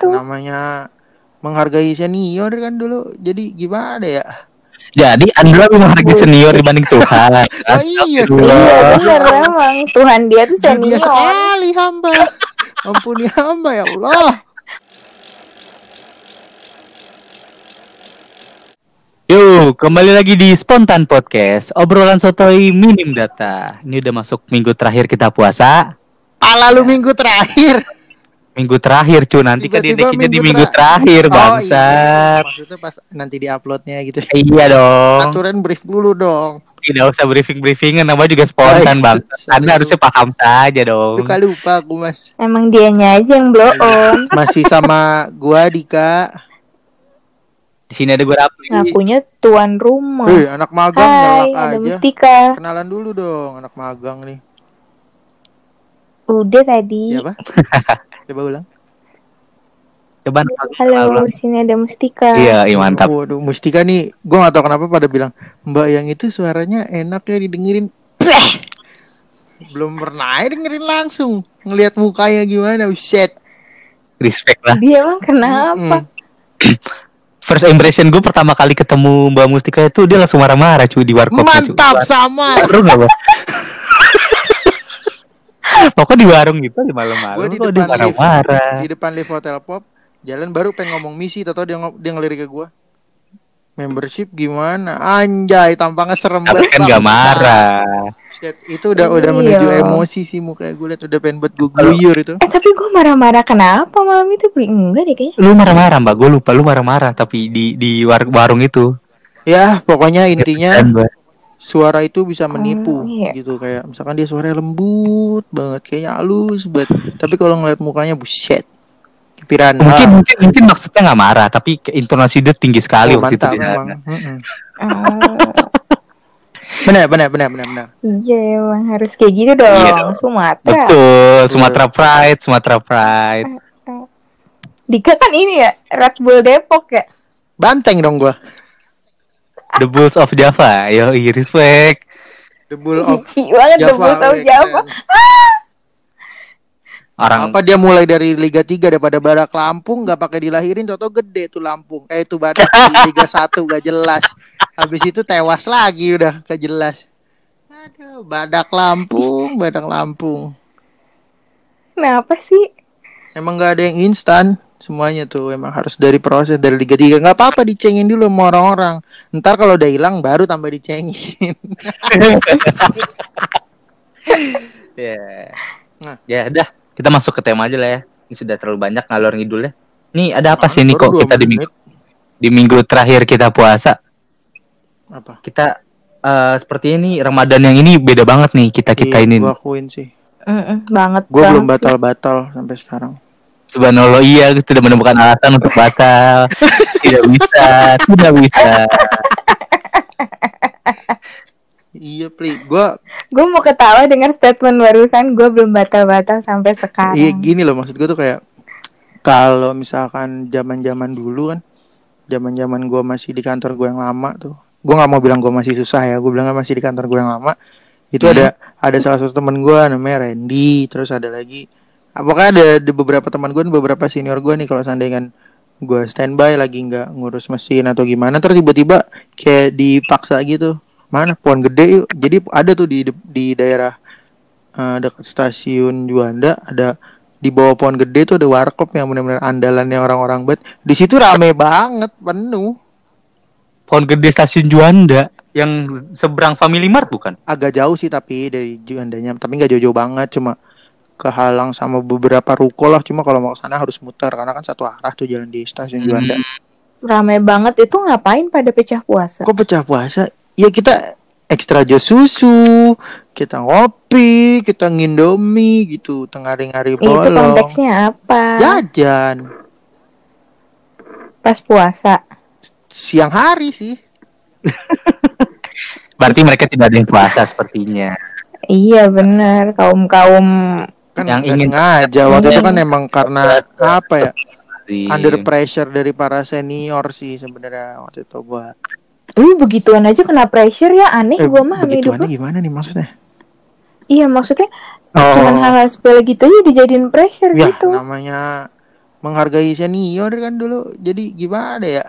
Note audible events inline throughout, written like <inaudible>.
itu. namanya menghargai senior kan dulu. Jadi gimana ya? Jadi Anda lebih menghargai senior dibanding Tuhan. <laughs> Oh iya. Astagfirullah. Iya benar memang Tuhan dia tuh Dunia senior. sekali hamba. <laughs> Ampuni hamba ya Allah. Yuk, kembali lagi di Spontan Podcast, obrolan sotoy minim data. Ini udah masuk minggu terakhir kita puasa. Ah, lalu minggu terakhir. Minggu terakhir, cu. Nanti kan Tiba-tiba didekinya di minggu minggu tra- terakhir, Oh, iya. bangsat. Maksudnya pas nanti diuploadnya gitu. Iya dong. Aturan brief dulu dong. Tidak usah briefing-briefingan, namanya juga spontan, Oh, iya. bang. Anda harusnya paham saja dong. Lupa lupa aku mas. Emang dianya aja yang blow on. <laughs> Masih sama gua Dika. Di sini ada gue Rapli. Ngakunya tuan rumah. Hei, anak magang Hai, ada aja. Mustika. Kenalan dulu dong anak magang nih. Udah tadi. Iya apa? <laughs> Coba ulang. Coba Halo, di sini ada Mustika. Iya, iya mantap. Waduh, Mustika nih, gua gak tahu kenapa pada bilang Mbak yang itu suaranya enak ya didengerin. Belum pernah ya dengerin langsung. Ngelihat mukanya gimana, set. Respect lah. Dia emang kenapa? <clears throat> First impression gue pertama kali ketemu Mbak Mustika itu dia langsung marah-marah cuy di warkop. Mantap sama. Baru nggak <laughs> <laughs> Pokoknya di warung gitu di malam-malam. Gue di depan lift, marah-marah. di depan lift hotel pop, jalan baru pengen ngomong misi, atau dia ngo- dia ngelirik ke gua. Membership gimana? Anjay, tampangnya serem Tapi kan gak marah. Set, itu udah udah Iya. menuju emosi sih mukanya gue liat udah pengen buat gue guyur itu. Eh tapi gue marah-marah kenapa malam itu? Enggak deh kayaknya. Lu marah-marah mbak, gue lupa lu marah-marah tapi di di war- warung itu. Ya, pokoknya intinya gua- suara itu bisa menipu Oh, iya. gitu kayak misalkan dia suaranya lembut banget kayaknya halus banget tapi kalau ngeliat mukanya buset piranha mungkin mungkin mungkin maksudnya nggak marah tapi ke- intonasi dia tinggi sekali Oh, waktu mantap itu dia. memang. <laughs> Oh, benar benar benar benar benar iya emang harus kayak gitu dong. Iya dong. Sumatera. Betul, Sumatera Pride, Sumatera Pride. Dika kan ini ya, Red Bull Depok ya. banteng dong gua The Bulls of Java. Yo, respect. the bull of Cici banget Java, Red Bull tahu weh, Java. keren. <laughs> Orang apa dia mulai dari Liga 3 daripada Badak Lampung nggak pakai dilahirin toto gede tuh Lampung eh itu Badak di <laughs> Liga 1 gak jelas habis itu tewas lagi udah gak jelas aduh Badak Lampung Badak Lampung Kenapa sih? Emang nggak ada yang instan semuanya tuh emang harus dari proses dari Liga 3 nggak apa-apa dicengin dulu sama orang-orang ntar kalau udah hilang baru tambah dicengin <laughs> Ya. Nah. Ya udah, kita masuk ke tema aja lah ya. Ini sudah terlalu banyak ngalor ngidulnya. Nih ada apa Nah, sih ini baru kok kita di minggu, di minggu terakhir kita puasa. apa Kita eh, seperti ini Ramadan yang ini beda banget nih kita kita Iya, ini. gua akuin sih Mm-mm, banget. gue belum batal-batal sampai sekarang Subhanallah iya tidak menemukan alasan untuk batal. <laughs> tidak bisa, tidak bisa. iya pli gue Gue mau ketawa dengar statement barusan gue belum batal-batal sampai sekarang. iya gini loh maksud gue tuh kayak kalau misalkan zaman-zaman dulu kan zaman-zaman gue masih di kantor gue yang lama tuh gue nggak mau bilang gue masih susah ya gue bilang masih di kantor gue yang lama itu Hmm. ada ada salah satu temen gue namanya Randy terus ada lagi ah, pokoknya ada, ada beberapa teman gue beberapa senior gue nih kalau seandainya kan gue standby lagi nggak ngurus mesin atau gimana terus tiba-tiba kayak dipaksa gitu. Mana pohon gede yuk. Jadi ada tuh di di daerah eh, dekat stasiun Juanda ada di bawah pohon gede tuh ada warkop yang benar-benar andalannya orang-orang banget. Di situ rame banget penuh. Pohon gede stasiun Juanda yang seberang Family Mart bukan? agak jauh sih tapi dari Juandanya. Tapi nggak jauh-jauh banget cuma kehalang sama beberapa ruko lah cuma kalau mau ke sana harus muter karena kan satu arah tuh jalan di stasiun Juanda Hmm. Rame banget itu ngapain pada pecah puasa? kok pecah puasa ya kita ekstra jos susu kita ngopi kita ngindomi gitu tengah-hari Itu bolong konteksnya apa? jajan Pas puasa. siang hari sih <laughs> Berarti mereka tidak ada yang puasa sepertinya. Iya bener kaum kaum kan Yang ingin- sengaja waktu itu Iya. kan emang karena apa ya Sih. under pressure dari para senior sih sebenarnya waktu itu gua Lu begituan aja kena pressure ya aneh eh, gua mah hidup begituannya gimana nih maksudnya Iya maksudnya oh cuman hal-hal sepele gitu aja dijadiin pressure ya gitu. namanya menghargai senior kan dulu. Jadi gimana ya?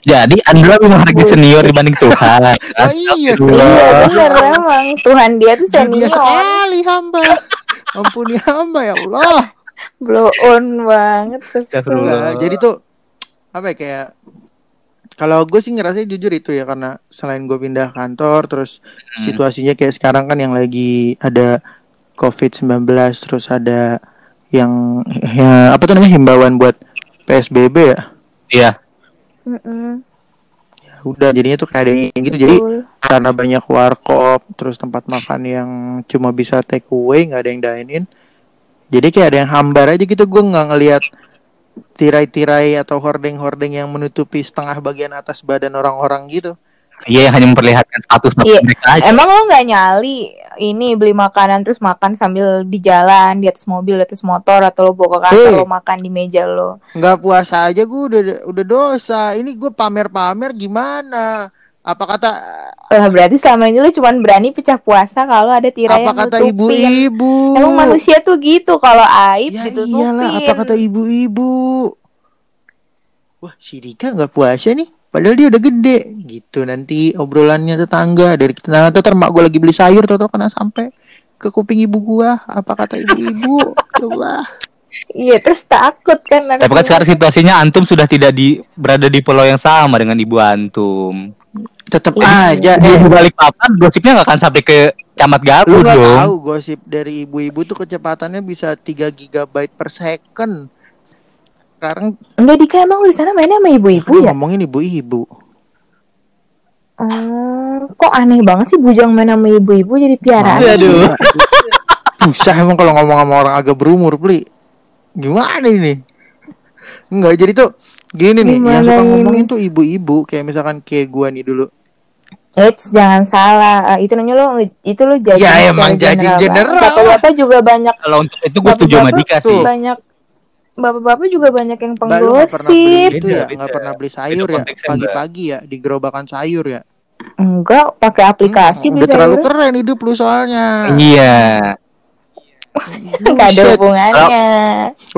Jadi Anda lebih menghargai senior dibanding Tuhan. <laughs> iya. Iya Astagfirullah. bener emang Tuhan dia tuh senior sekali hamba. Ampuni hamba ya Allah. <laughs> blow on banget. Enggak, jadi tuh apa ya kayak kalau gue sih ngerasa jujur itu ya karena selain gue pindah kantor terus Hmm. situasinya kayak sekarang kan yang lagi ada COVID-19 terus ada yang ya, apa tuh namanya himbauan buat PSBB ya. Iya. Ya Udah jadinya tuh kayak ada yang gitu. Jadi betul. karena banyak warkop terus tempat makan yang cuma bisa take away nggak ada yang dine in jadi kayak ada yang hambar aja gitu. Gue nggak ngelihat tirai-tirai atau hordeng-hordeng yang menutupi setengah bagian atas badan orang-orang gitu Iya yang hanya memperlihatkan status Iya. mereka aja. Emang lo nggak nyali ini beli makanan terus makan sambil di jalan di atas mobil di atas motor atau lo bawa ke kantor Eh. lo makan di meja lo nggak puasa aja gue udah udah dosa ini gue pamer-pamer gimana apa kata lah berarti selama ini lo cuman berani pecah puasa kalau ada tirai apa yang kata ibu-ibu Emang manusia tuh gitu kalau aib ya ditutupin. iyalah apa kata ibu-ibu wah si Rika nggak puasa nih padahal dia udah gede. Gitu nanti obrolannya tetangga. Dari tetangga ntar mak gue lagi beli sayur tau kena sampai ke kuping ibu gua. Apa kata ibu-ibu? Coba. Iya terus takut kan Tapi kan sekarang situasinya antum sudah tidak di berada di pulau yang sama dengan ibu antum. tetep Iya. aja eh. Balik papan gosipnya nggak akan sampai ke camat lu Garut nggak dong. tahu gosip dari ibu-ibu tuh kecepatannya bisa 3 gigabyte per second sekarang Enggak Dika emang lu di sana mainnya sama ibu-ibu ya? ngomongin ibu-ibu Oh, kok aneh banget sih bujang main sama ibu-ibu jadi piaraan. Aduh. <laughs> Susah emang kalau ngomong sama orang agak berumur, Pli. Gimana ini? Enggak, jadi tuh gini nih, yang Gimana suka ini? ngomongin tuh ibu-ibu kayak misalkan kayak gua nih dulu. Eits, jangan salah. Eh, itu namanya lo itu lo jadi Ya, emang judging general lah. Bapak-bapak juga banyak Kalau untuk itu gue setuju sama Dika sih. Tuh. banyak Bapak-bapak juga banyak yang penggosip. itu ya, nggak pernah beli sayur ya, pagi-pagi ya, di gerobakan sayur ya. Enggak, pakai aplikasi Hmm, bisa. udah terlalu keren hidup lu soalnya. Iya. Enggak ada hubungannya.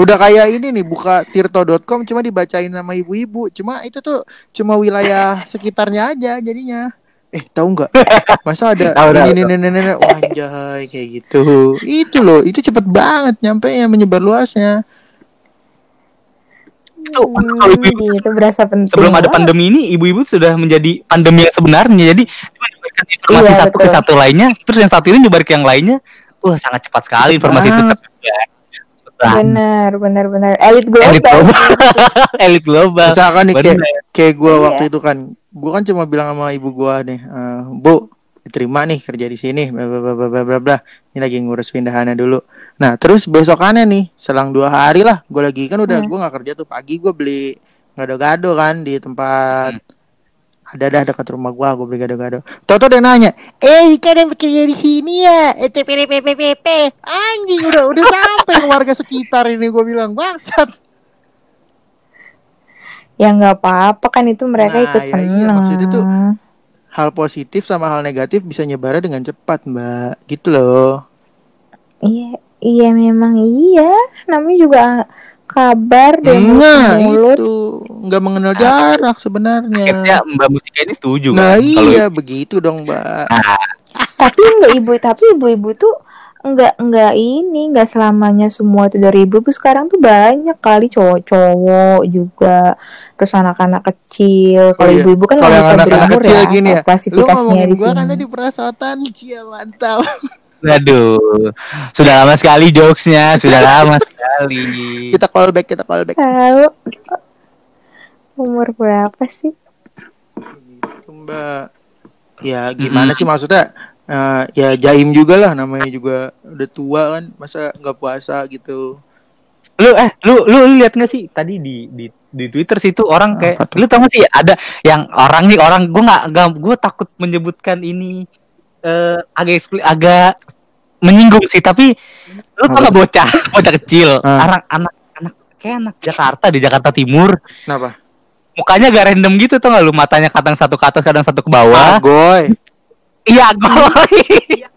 Udah kayak ini nih buka tirto.com cuma dibacain sama ibu-ibu. Cuma itu tuh cuma wilayah sekitarnya aja jadinya. Eh, tahu nggak? Masa ada ini ini ini ini wah, anjay kayak gitu. Itu loh, itu cepet banget nyampe ya menyebar luasnya. Itu kalau ibu-ibu Hmm, gitu berasa penting. sebelum ada banget. pandemi ini ibu-ibu sudah menjadi pandemi yang sebenarnya. Jadi menyebarkan informasi Iya, satu ke betul. satu lainnya, terus yang satu ini nyebar ke yang lainnya. Wah, sangat cepat sekali informasi itu Banget. tersebar. Benar, benar, benar. Elit global. Elit global. <laughs> Elit global. Misalkan nih kayak kayak gue Iya. waktu itu kan, gue kan cuma bilang sama ibu gue nih, "Eh, bu diterima nih kerja di sini, bla bla bla bla bla bla. Ini lagi ngurus pindahannya dulu. Nah terus besokannya nih, selang dua hari lah, gue lagi kan udah Hmm. gue nggak kerja tuh pagi gue beli gado-gado kan di tempat ada dah dekat rumah gua, gue beli gado-gado. Toto udah nanya, eh ada kerja di sini ya? Eh TPPPPP, anjing udah udah sampai warga sekitar ini gue bilang bangsat. Ya nggak apa-apa kan itu mereka Nah, ikut ya iya, seneng. maksudnya tuh hal positif sama hal negatif bisa nyebarnya dengan cepat mbak gitu loh Iya, iya memang iya. Namanya juga kabar dari mulut nah mulut. itu nggak mengenal jarak sebenarnya Akhirnya Mbak Mustika ini setuju nah kan? Kalau iya begitu dong mbak Tapi enggak ibu, tapi ibu-ibu tuh enggak enggak ini enggak selamanya semua itu dari ibu. Ibu sekarang tuh banyak kali cowok-cowok juga terus anak-anak kecil. Kalau Oh iya. ibu-ibu kan kalau anak-anak berumur kecil ya, gini ya lu klasifikasinya ngomongin di gua sini. karena di perasotan cia mantap Aduh, sudah lama sekali jokesnya, sudah lama <laughs> sekali. kita callback kita callback. Tahu. Umur berapa sih? Gitu, mbak. Ya gimana sih maksudnya? Eh, ya jaim juga lah namanya juga udah tua kan masa nggak puasa gitu. Lu eh lu lu, lu lihat nggak sih? Tadi di di di Twitter situ orang kayak Apa tuh? lu tau gak sih ada yang orang nih orang gue nggak gue takut menyebutkan ini eh agak ekspli- agak menyinggung sih tapi lu tau gak bocah <laughs> bocah kecil Ah. anak anak anak kayak anak Jakarta di Jakarta Timur kenapa mukanya agak random gitu tau gak lu matanya kadang satu ke atas kadang satu ke bawah agoy iya goy <laughs>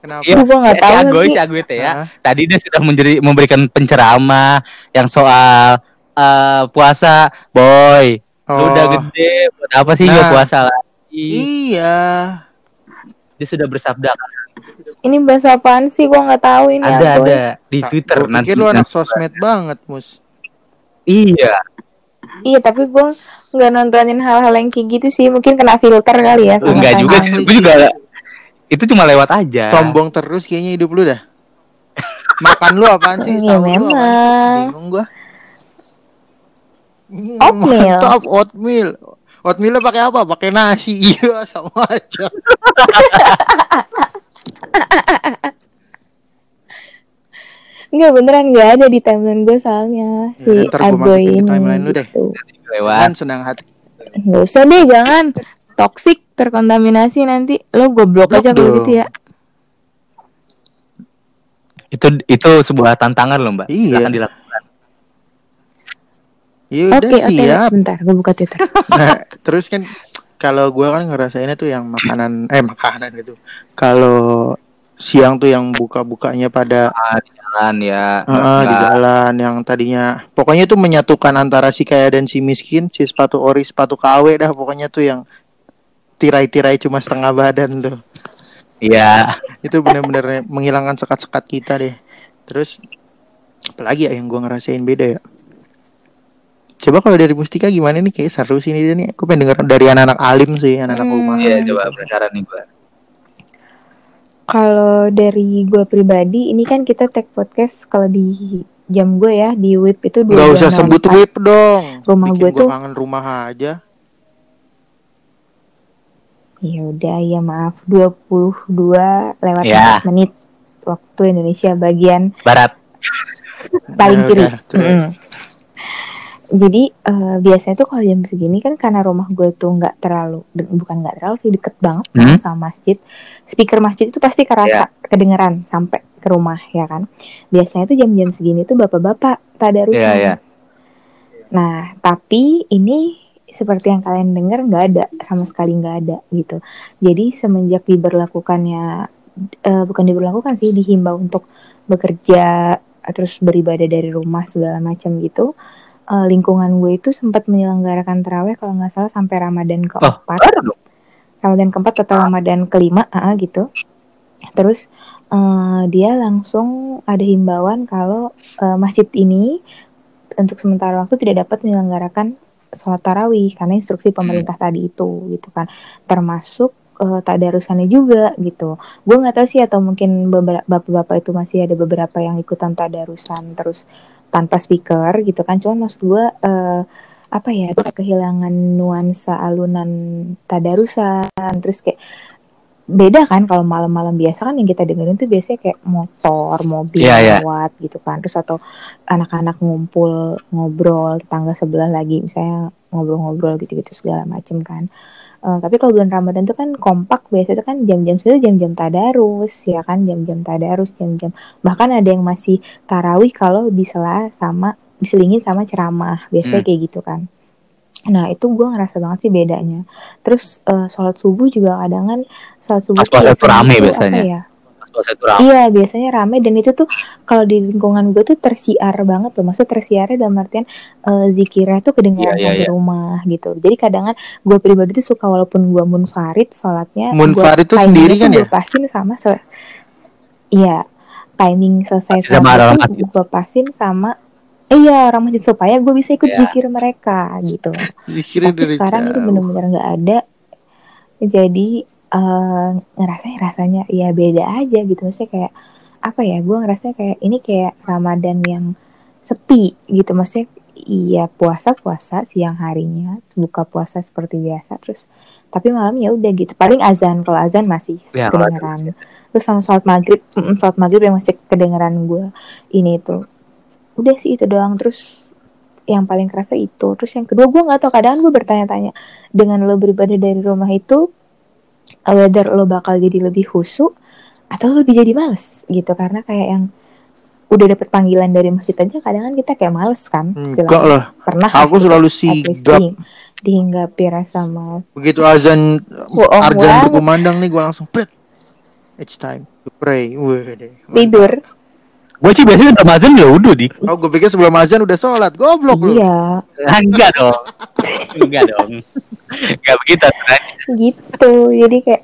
Kenapa? Iya, Gua nggak si, tahu si Agoy, si Agoy teh ya. Hah? Tadi dia sudah menjadi memberikan penceramah yang soal eh, puasa, boy. Lu Oh. udah gede, buat apa sih Nah. puasa lagi? Iya. Dia sudah bersabda. Ini bahasa apaan sih? Gua nggak tahu ini ada apa. ada di Twitter Gua nanti. pikir lu anak sosmed banget, Mus. Iya. Iya, tapi gue nggak nontonin hal-hal yang kayak gitu sih. Mungkin kena filter kali ya sama Enggak juga sih. Gue juga itu cuma lewat aja. Sombong terus kayaknya hidup lu dah. <laughs> Makan lu apaan sih? Iya, memang. Bingung gua. Oatmeal. <laughs> Mantap oatmeal. Oatmeal pakai apa? Pakai nasi. <laughs> Iya, sama aja. Enggak beneran nggak ada di timeline gue soalnya si Ya, ntar gua Agoy ini. timeline lu deh. gitu. Lewat. Kan senang hati. Nggak usah deh, jangan. Toxic, terkontaminasi nanti. Lo goblok Goblok aja kalau gitu ya. Itu itu sebuah tantangan loh, Mbak. Iya. Silakan dilakukan. Ya udah Oke, oke. siap. Bentar, gue buka Twitter. <laughs> Nah, terus kan kalau gua kan ngerasainnya tuh yang makanan eh makanan gitu. Kalau siang tuh yang buka-bukanya pada Ah, di jalan ya. Heeh, di jalan yang tadinya pokoknya tuh menyatukan antara si kaya dan si miskin, si sepatu ori, sepatu KW dah pokoknya tuh yang tirai-tirai cuma setengah badan tuh. Iya. Itu bener-bener menghilangkan sekat-sekat kita deh. Terus apalagi ya yang gua ngerasain beda ya. Coba kalau dari Mustika gimana nih kayak seru sih ini dia nih. Aku pengen denger dari anak-anak alim sih, anak-anak Hmm. rumah. Iya, coba penasaran nih gua. Kalau dari gue pribadi, ini kan kita take podcast kalau di jam gue ya di WIP itu dua Gak usah sebut whip dong. Rumah Bikin gue gua tuh- kangen rumah aja. Ya udah ya maaf 22 lewat Ya. 4 menit waktu Indonesia bagian Barat. paling Nah, kiri. udah. Jadi eh, biasanya tuh kalau jam segini kan karena rumah gue tuh nggak terlalu bukan nggak terlalu sih deket banget kan Hmm. sama masjid. Speaker masjid itu pasti kerasa kedengeran sampai ke rumah ya kan. Biasanya tuh jam-jam segini tuh bapak-bapak tadarusan. Iya, iya. Nah tapi ini seperti yang kalian dengar nggak ada sama sekali nggak ada gitu. Jadi semenjak diberlakukannya eh, bukan diberlakukan sih dihimbau untuk bekerja terus beribadah dari rumah segala macam gitu. Eh, lingkungan gue itu sempat menyelenggarakan terawih kalau nggak salah sampai Ramadan Oh, keempat. dong. Ramadan keempat atau Ramadan kelima, ah gitu. Terus eh, dia langsung ada himbauan kalau eh, masjid ini untuk sementara waktu tidak dapat menyelenggarakan sholat tarawih karena instruksi pemerintah tadi itu gitu kan, termasuk eh, tadarusannya juga gitu. Gue nggak tahu sih atau mungkin beberapa bapak-bapak itu masih ada beberapa yang ikutan tadarusan terus tanpa speaker gitu kan. Cuman maksud gue eh, apa ya kehilangan nuansa alunan tadarusan terus kayak beda kan kalau malam-malam biasa kan yang kita dengerin tuh biasanya kayak motor mobil Iya, iya. lewat gitu kan terus atau anak-anak ngumpul ngobrol tetangga sebelah lagi misalnya ngobrol-ngobrol gitu-gitu segala macem kan Eh, tapi kalau bulan Ramadan tuh kan kompak biasanya tuh kan jam-jam itu jam-jam tadarus ya kan? Jam-jam tadarus jam-jam. Bahkan ada yang masih tarawih kalau disela sama diselingin sama ceramah biasanya Hmm. kayak gitu kan. Nah itu gue ngerasa banget sih bedanya. Terus eh, sholat subuh juga kadang kan sholat subuh tuh rame biasanya. ya Itu. Iya biasanya rame dan itu tuh kalau di lingkungan gue tuh tersiar banget loh. Maksud tersiarnya dalam artian eh, zikirnya tuh kedengaran Iya, iya, sampai iya. rumah gitu. Jadi kadang gue pribadi tuh suka walaupun gue munfarid sholatnya. Munfarid tuh sendiri kan tuh ya? Gue pasin sama se Iya timing selesai sholat gue pasin sama iya orang masjid supaya gue bisa ikut Iya. zikir mereka gitu. <laughs> Zikirnya Tapi dari sekarang itu jauh. bener-bener nggak ada. Jadi eh ngerasanya rasanya ya beda aja gitu. Maksudnya kayak apa ya? Gue ngerasa kayak ini kayak Ramadan yang sepi gitu. Maksudnya iya puasa puasa siang harinya buka puasa seperti biasa terus tapi malam ya udah gitu paling azan kalau azan masih Ya, kedengeran terus sama sholat maghrib mm, sholat maghrib yang masih kedengeran gue ini tuh udah sih itu doang terus yang paling kerasa itu terus yang kedua gue nggak tahu kadang gue bertanya-tanya dengan lo beribadah dari rumah itu whether lo bakal jadi lebih khusyuk atau lo lebih jadi males gitu karena kayak yang udah dapet panggilan dari masjid aja kadang kan kita kayak males kan Enggak istilahnya. lah. pernah Aku lah selalu sigap. di- dihinggapi rasa mal Begitu azan Bohong arjan berkumandang nih gue langsung pret. It's time. Pray. Waduh. tidur Gue sih biasanya udah mazan ya udah di. Oh, gue pikir sebelum azan udah sholat. Goblok lu. iya Ah, Enggak dong. <laughs> Enggak dong. Enggak begitu gitu jadi kayak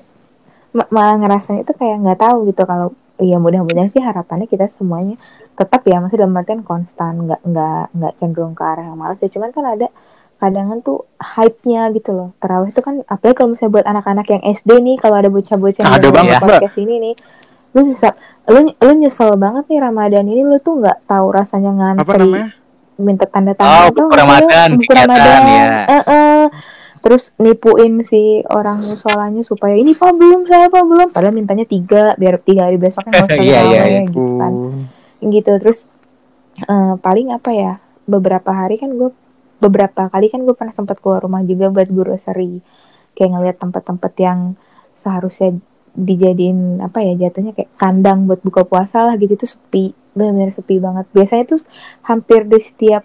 ma- malah ngerasanya itu kayak nggak tahu gitu kalau ya mudah-mudahan sih harapannya kita semuanya tetap ya masih dalam artian konstan nggak nggak nggak cenderung ke arah yang malas ya cuman kan ada kadangan tuh hype-nya gitu loh terawih itu kan apalagi kalau misalnya buat anak-anak yang SD nih kalau ada bocah-bocah yang Ada banget, podcast ini nih lu nyesel lu lu nyesel banget nih Ramadan ini lu tuh nggak tahu rasanya ngantri Apa namanya? minta tanda tangan Oh, tuh buku? Ramadan, buku kegiatan, Ramadan ya. Eh-eh. terus nipuin si orang musolanya supaya ini pak belum saya pak belum padahal mintanya tiga biar tiga hari besoknya nggak usah Iya, iya, terawih, iya. gitu kan gitu terus eh, paling apa ya beberapa hari kan gue beberapa kali kan gue pernah sempat keluar rumah juga buat grocery kayak ngeliat tempat-tempat yang seharusnya dijadiin apa ya jatuhnya kayak kandang buat buka puasa lah gitu tuh sepi benar-benar sepi banget biasanya tuh hampir di setiap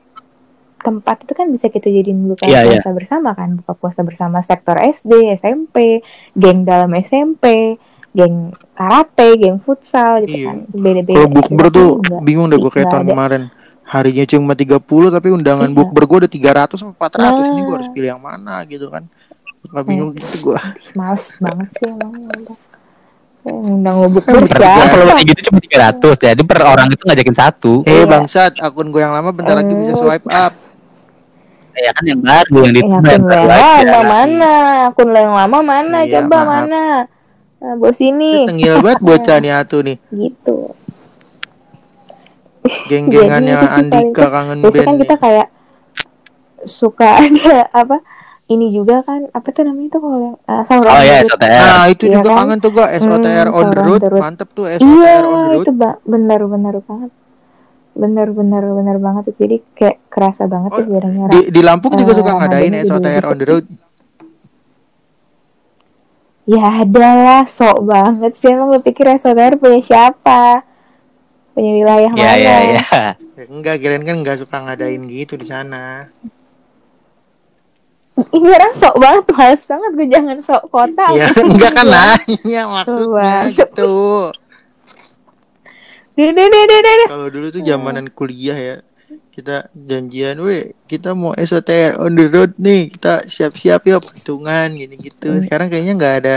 tempat itu kan bisa kita jadiin buka Iya, iya. puasa bersama kan buka puasa bersama sektor SD SMP geng dalam SMP geng karate geng futsal gitu Iya. kan beda-beda Kalau bukber tuh enggak. bingung dah gue kayak tahun ada. kemarin. Harinya cuma 30 tapi undangan Iya. bukber gue udah 300 sama 400. Ini gue harus pilih yang mana gitu kan. Gak bingung gitu gue. males banget sih emang lo bukber Per, siapa? kalau gitu cuma 300 jadi per orang itu ngajakin satu. Eh Iya. bangsat, akun gue yang lama bentar lagi bisa Oh. swipe up. Ya kan yang baru yang Eh, itu akun yang lama mana? Akun lo yang lama mana? Iya, Coba maaf. mana? Nah, bos Ini tengil banget bocah nih Atu nih. gitu. Geng-gengannya Andika kangen Biasanya band kan nih. kita kayak suka <laughs> ada apa? Ini juga kan apa tuh namanya tuh kalau yang uh, sahur Oh ya. SOTR. Nah itu Iya juga kan? kangen tuh gue SOTR Hmm, on the road. the road. Mantep tuh Iya, SOTR on the road. itu ba- benar-benar banget. Benar-benar benar banget tuh. Jadi kayak kerasa banget Oh, tuh jarangnya Di, di Lampung juga Eh, suka ngadain SOTR on the road. Ya ada lah, sok banget sih. Emang lu pikir SOTR punya siapa? Punya wilayah Ya mana? ya ya. Ya, enggak, kirain kan enggak suka ngadain gitu di sana. Ini orang sok banget, males banget gue jangan sok kota. Ya <laughs> enggak kan nanya maksudnya gitu. <laughs> Deh, deh, deh, deh, deh. Kalau dulu tuh zamanan kuliah ya, kita janjian, weh kita mau SOTR on the road nih, kita siap-siap ya patungan gini-gitu. Sekarang kayaknya nggak ada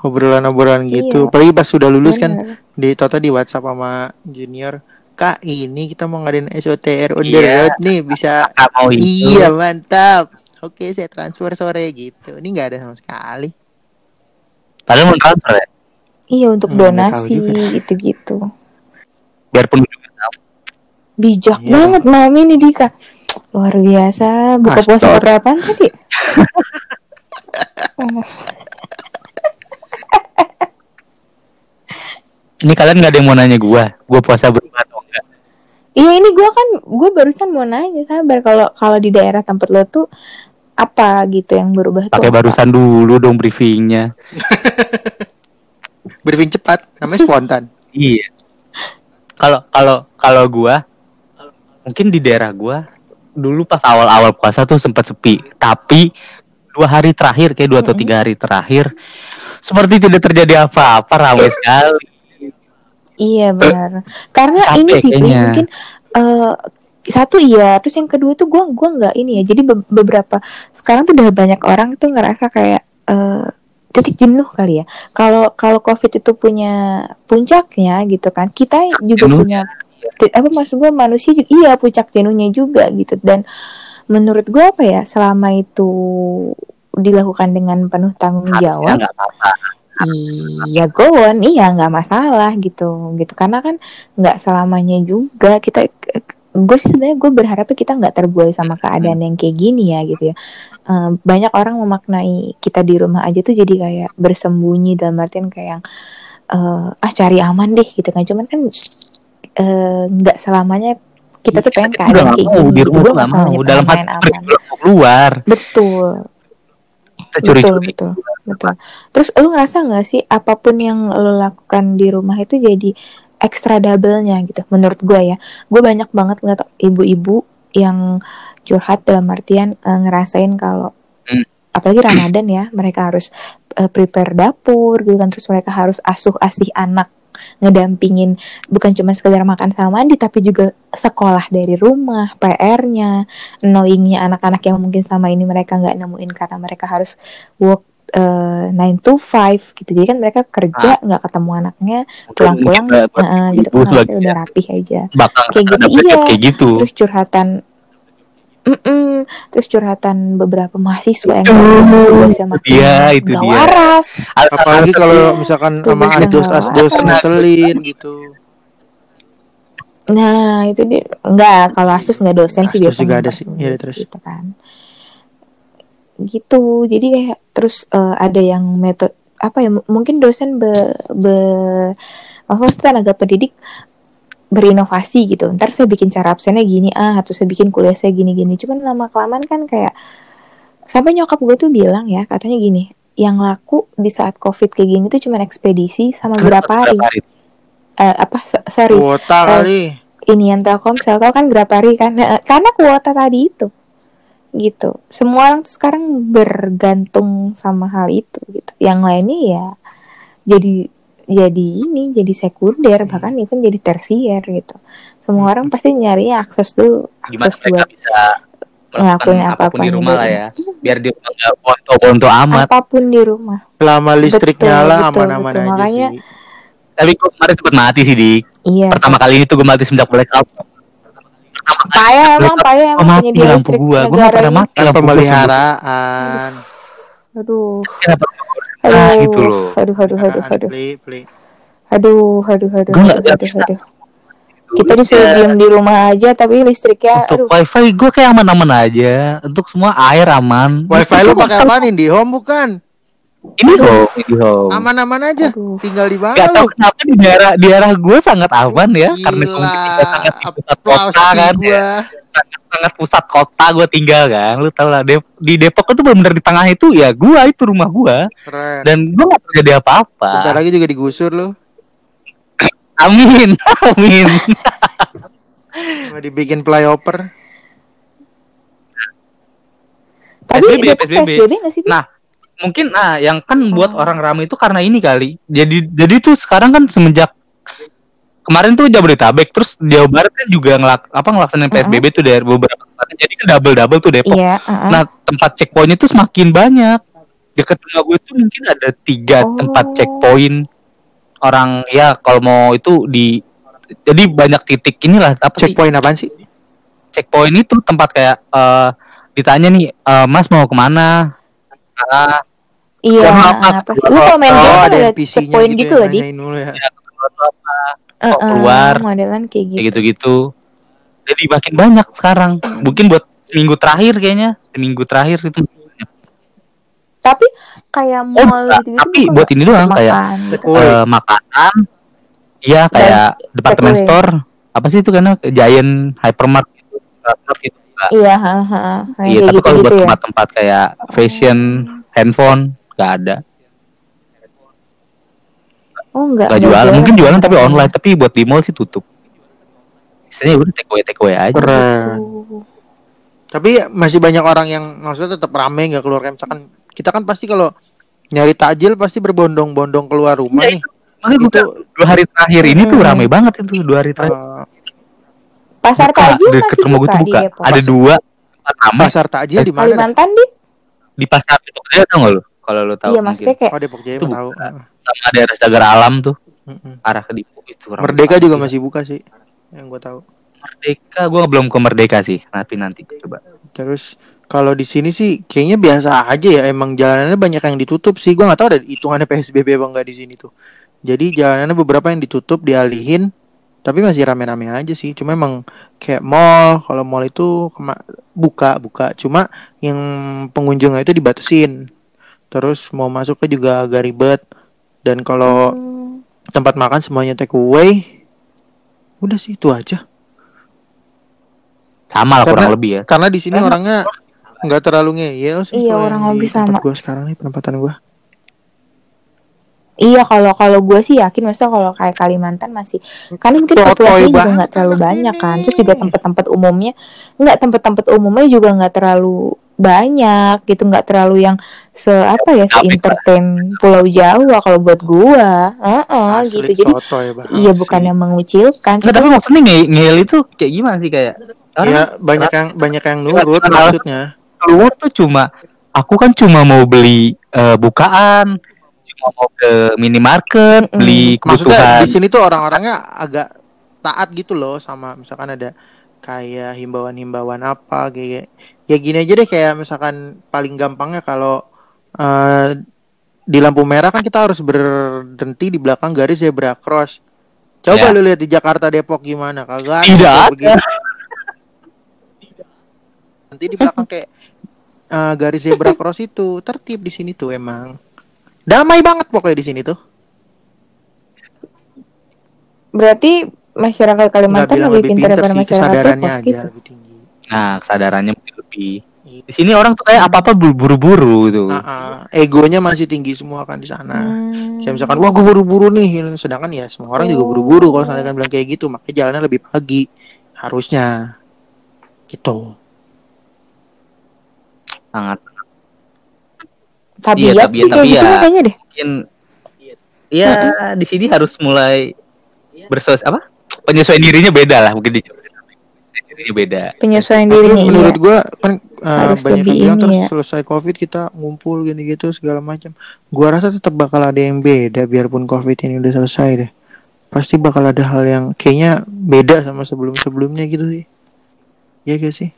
obrolan-obrolan gitu. Iya. Apalagi pas sudah lulus kan Bener. di Toto di WhatsApp sama junior, kak ini kita mau ngadain SOTR on the Iya. road nih bisa. Iya mantap. Oke saya transfer sore gitu. Ini nggak ada sama sekali. Padahal mau transfer ya. Iya untuk Hmm, donasi gitu-gitu. Biarpun. Bijak Iya. banget mami nih Dika. Luar biasa. Buka puasa Astor. apaan tadi? <laughs> Ini kalian nggak ada yang mau nanya gua. Gua puasa berubah atau enggak? Iya ini gue kan gue barusan mau nanya sabar kalau kalau di daerah tempat lo tuh apa gitu yang berubah tuh? Pakai apa? barusan dulu dong briefingnya. <laughs> Briefing cepat, namanya spontan. Iya. Kalau kalau kalau gua mungkin di daerah gua dulu pas awal-awal puasa tuh sempat sepi, tapi dua hari terakhir kayak dua atau tiga hari terakhir seperti tidak terjadi apa-apa ramai sekali. Iya benar. Karena capek ini sih kayaknya. mungkin eh, satu iya, terus yang kedua tuh gue gua nggak ini ya. Jadi be- beberapa sekarang tuh udah banyak orang tuh ngerasa kayak eh titik jenuh kali ya. Kalau kalau covid itu punya puncaknya gitu kan, kita juga jenuhnya. punya apa maksud gue manusia juga iya puncak jenuhnya juga gitu dan menurut gue apa ya selama itu dilakukan dengan penuh tanggung jawab. Iya go on, iya nggak masalah gitu, gitu karena kan nggak selamanya juga kita, gue sebenarnya gue berharapnya kita nggak terbuai sama keadaan yang kayak gini ya gitu ya. Eh, banyak orang memaknai kita di rumah aja tuh jadi kayak bersembunyi dalam artian kayak yang eh, ah cari aman deh gitu kan, cuman kan eh, nggak selamanya kita tuh pengen Kita keadaan kayak gini. di rumah nggak mau. Dalam pengen hati aman. keluar. Betul, Kita betul, curi-curi. betul, betul. Terus lu ngerasa nggak sih apa pun yang lu lakukan di rumah itu jadi extra double-nya gitu? Menurut gue ya, gue banyak banget ngeliat ibu-ibu yang curhat dalam artian eh, ngerasain kalau Hmm. apalagi Ramadan ya, mereka harus eh, prepare dapur gitu kan, terus mereka harus asuh asih anak ngedampingin bukan cuma sekedar makan sama mandi tapi juga sekolah dari rumah PR-nya knowingnya anak-anak yang mungkin selama ini mereka nggak nemuin karena mereka harus work uh, 9 to 5 gitu jadi kan mereka kerja nggak ketemu anaknya pulang-pulang uh, gitu ibu kan anaknya udah ya. rapih aja bakal Kayak gitu, iya. kayak gitu terus curhatan Mm-mm. terus curhatan beberapa mahasiswa yang Itu. biasa makin Iya, itu nggak dia. waras Apalagi kalau misalkan sama bisa asdos asdos ngeselin gitu. Nah itu dia enggak kalau asus nggak dosen sih Asdos biasanya juga ada sih. Iya, terus. gitu kan gitu. Jadi kayak terus eh, ada yang metode apa ya mungkin dosen be, be apa tenaga pendidik berinovasi gitu. Ntar saya bikin cara absennya gini ah atau saya bikin kuliah saya gini gini cuman lama kelamaan kan kayak sampai nyokap gue tuh bilang ya katanya gini yang laku di saat covid kayak gini tuh cuman ekspedisi sama berapa hari. Eh, apa so- sorry. Kuota kali. ini yang Telkomsel tahu kan berapa hari kan? Nah, karena kuota tadi itu gitu. Semua orang tuh sekarang bergantung sama hal itu gitu. Yang lainnya ya jadi jadi ini jadi sekunder Hmm. bahkan even jadi tersier gitu. Semua orang pasti nyarinya akses gimana akses buat bisa ngelakuin melakukan apa pun di rumah lah gitu. ya. Biar di rumah nggak bonto-bonto amat. Apa pun di rumah. Selama listrik Betul, nyala betul, aman-aman betul. aja Makanya- sih. tapi gue kemarin sempet mati sih dik iya pertama kali ini tuh gue mati semenjak blackout payah emang payah Oh, emang mati punya dia lampu listrik gua gue nggak pernah ini mati lampu gua pemeliharaan. aduh Kenapa? aduh Nah, gitu loh. aduh aduh aduh aduh Play, play. Aduh, aduh, aduh, Gua aduh, aduh, bisa. aduh. Kita disuruh diem di rumah aja, tapi listriknya, untuk aduh, wifi gue kayak aman-aman aja untuk semua air aman Wifi lu pakai apa nih? Di home bukan? Ini home ini home Aman-aman aja. Aduh. Tinggal di mana Gak tau kenapa di daerah di daerah gue sangat aman ya karena gue mungkin tinggal sangat di pusat kota kan ya. gua. sangat, sangat pusat kota gue tinggal kan lu tau lah Dep- di Depok itu benar-benar di tengah itu ya gue itu rumah gue Keren. dan gue gak terjadi Bentar apa-apa lagi juga digusur lu. <clears throat> amin amin Mau dibikin flyover. tapi PSBB, PSBB. PSBB nggak sih? Nah, mungkin nah yang kan buat Oh. orang ramai itu karena ini kali jadi jadi tuh sekarang kan semenjak kemarin tuh Jabodetabek terus Jawa Barat kan juga ngelak apa ngelaksanain PSBB tuh dari beberapa tempat jadi kan double double tuh Depok Iya, uh-uh. Nah, tempat checkpoint itu semakin banyak. Dekat rumah gue tuh mungkin ada tiga Oh. tempat checkpoint. Orang ya kalau mau itu di jadi banyak titik inilah apa sih? Checkpoint apaan sih? Checkpoint itu tempat kayak eh ditanya nih, eh, Mas mau ke mana? Ah, iya, apa? sih? Lu kalau main game Oh, ada checkpoint gitu yang loh, Di. ya. mau Uh-uh, keluar. modelan kayak gitu. kayak gitu-gitu. Jadi makin banyak sekarang. Mungkin buat seminggu terakhir kayaknya, seminggu terakhir itu. Tapi kayak Oh, mall enggak. gitu-gitu tapi bukan buat ini doang kayak gitu. Eh, makanan iya kayak department takeaway. store apa sih itu karena giant hypermart gitu Hypermart gitu enggak. Iya, ha-ha. Nah, iya kayak tapi kalau gitu-gitu buat ya. tempat-tempat kayak fashion handphone nggak ada Oh, enggak. nggak jualan mungkin jualan tapi online tapi buat di mall sih tutup Istilahnya udah take away take away aja Keren. Tuh. Tapi masih banyak orang yang maksudnya tetap rame nggak keluar kayak misalkan kita kan pasti kalau nyari takjil pasti berbondong-bondong keluar rumah Iya, nih. Gua Itu dua hari terakhir ini tuh Hmm. rame banget itu dua hari terakhir eh, Pasar buka takjil masih gue buka tuh di buka Depok. ada dua ramai pasar takjil di mana? dah? Kalimantan di? di pasar Depok Jaya tau gak lu kalau lu tahu Iya, maksudnya kayak Oh Depok Jaya tahu. buka. sama daerah Cagar Alam tuh Mm-mm. arah ke Depok itu Merdeka juga gila. masih buka sih. Yang gua tahu. Merdeka gue belum ke Merdeka sih tapi nanti coba Terus kalau di sini sih kayaknya biasa aja ya. Emang jalanannya banyak yang ditutup sih. Gua nggak tahu ada hitungannya PSBB apa enggak di sini tuh. Jadi jalanannya beberapa yang ditutup, dialihin. Tapi masih rame-rame aja sih. Cuma emang kayak mall. Kalau mall itu kema- buka buka. Cuma yang pengunjungnya itu dibatasin. Terus mau masuknya juga agak ribet. Dan kalau Hmm. tempat makan semuanya take away. Udah sih itu aja. sama lah Karena- kurang lebih ya Karena di sini orangnya nggak terlalu ngeyel sih. Iya, orang lebih sama. gua sekarang nih penempatan gua. Iya kalau kalau gue sih yakin maksudnya kalau kayak Kalimantan masih karena mungkin populasinya juga nggak terlalu banyak ini. kan terus juga tempat-tempat umumnya nggak tempat-tempat umumnya juga nggak terlalu banyak gitu nggak terlalu yang se apa ya se entertain Pulau Jawa kalau buat gua. Heeh, Asli gitu. Jadi ya, iya bukan yang mengucilkan. Nggak, tapi maksudnya nge ngel itu kayak gimana sih kayak orang Ya banyak yang banyak yang nurut maksudnya. keluar tuh cuma aku kan cuma mau beli eh, bukaan, mau ke minimarket, Mm-mm. beli Maksudnya kebutuhan. di sini tuh orang-orangnya agak taat gitu loh sama misalkan ada kayak himbauan-himbauan apa kayak ya gini aja deh kayak misalkan paling gampangnya kalau eh, di lampu merah kan kita harus berhenti di belakang garis zebra cross. Coba Ya. lu lihat di Jakarta Depok gimana kagak Tidak. Nanti di belakang kayak eh, garis zebra cross itu tertib di sini tuh emang. Damai banget pokoknya di sini tuh. berarti masyarakat Kalimantan lebih lebih pintar daripada masyarakat kesadarannya Depok aja gitu lebih tinggi. Nah, kesadarannya mungkin lebih. Iya. Di sini orang tuh kayak apa-apa buru-buru gitu. Ah, ah. egonya masih tinggi semua kan di sana. Hmm. Kayak misalkan wah gue buru-buru nih, sedangkan ya semua orang juga Oh. buru-buru kalau misalnya kan bilang kayak gitu, makanya jalannya lebih pagi harusnya. Gitu. Sangat tabiat Iya, tapi- sih kayak tapi gitu ya- kayaknya deh mungkin ya di sini harus mulai bersos apa? Penyesuaian dirinya beda lah mungkin di Penyesuaian dirinya beda. penyesuaian Tapi dirinya menurut iya. gua kan uh, Harus banyak lebih yang bilang ini terus ya. selesai covid kita ngumpul gini gitu segala macam. Gua rasa tetap bakal ada yang beda biarpun covid ini udah selesai deh. Pasti bakal ada hal yang kayaknya beda sama sebelum-sebelumnya gitu sih. Iya gak sih?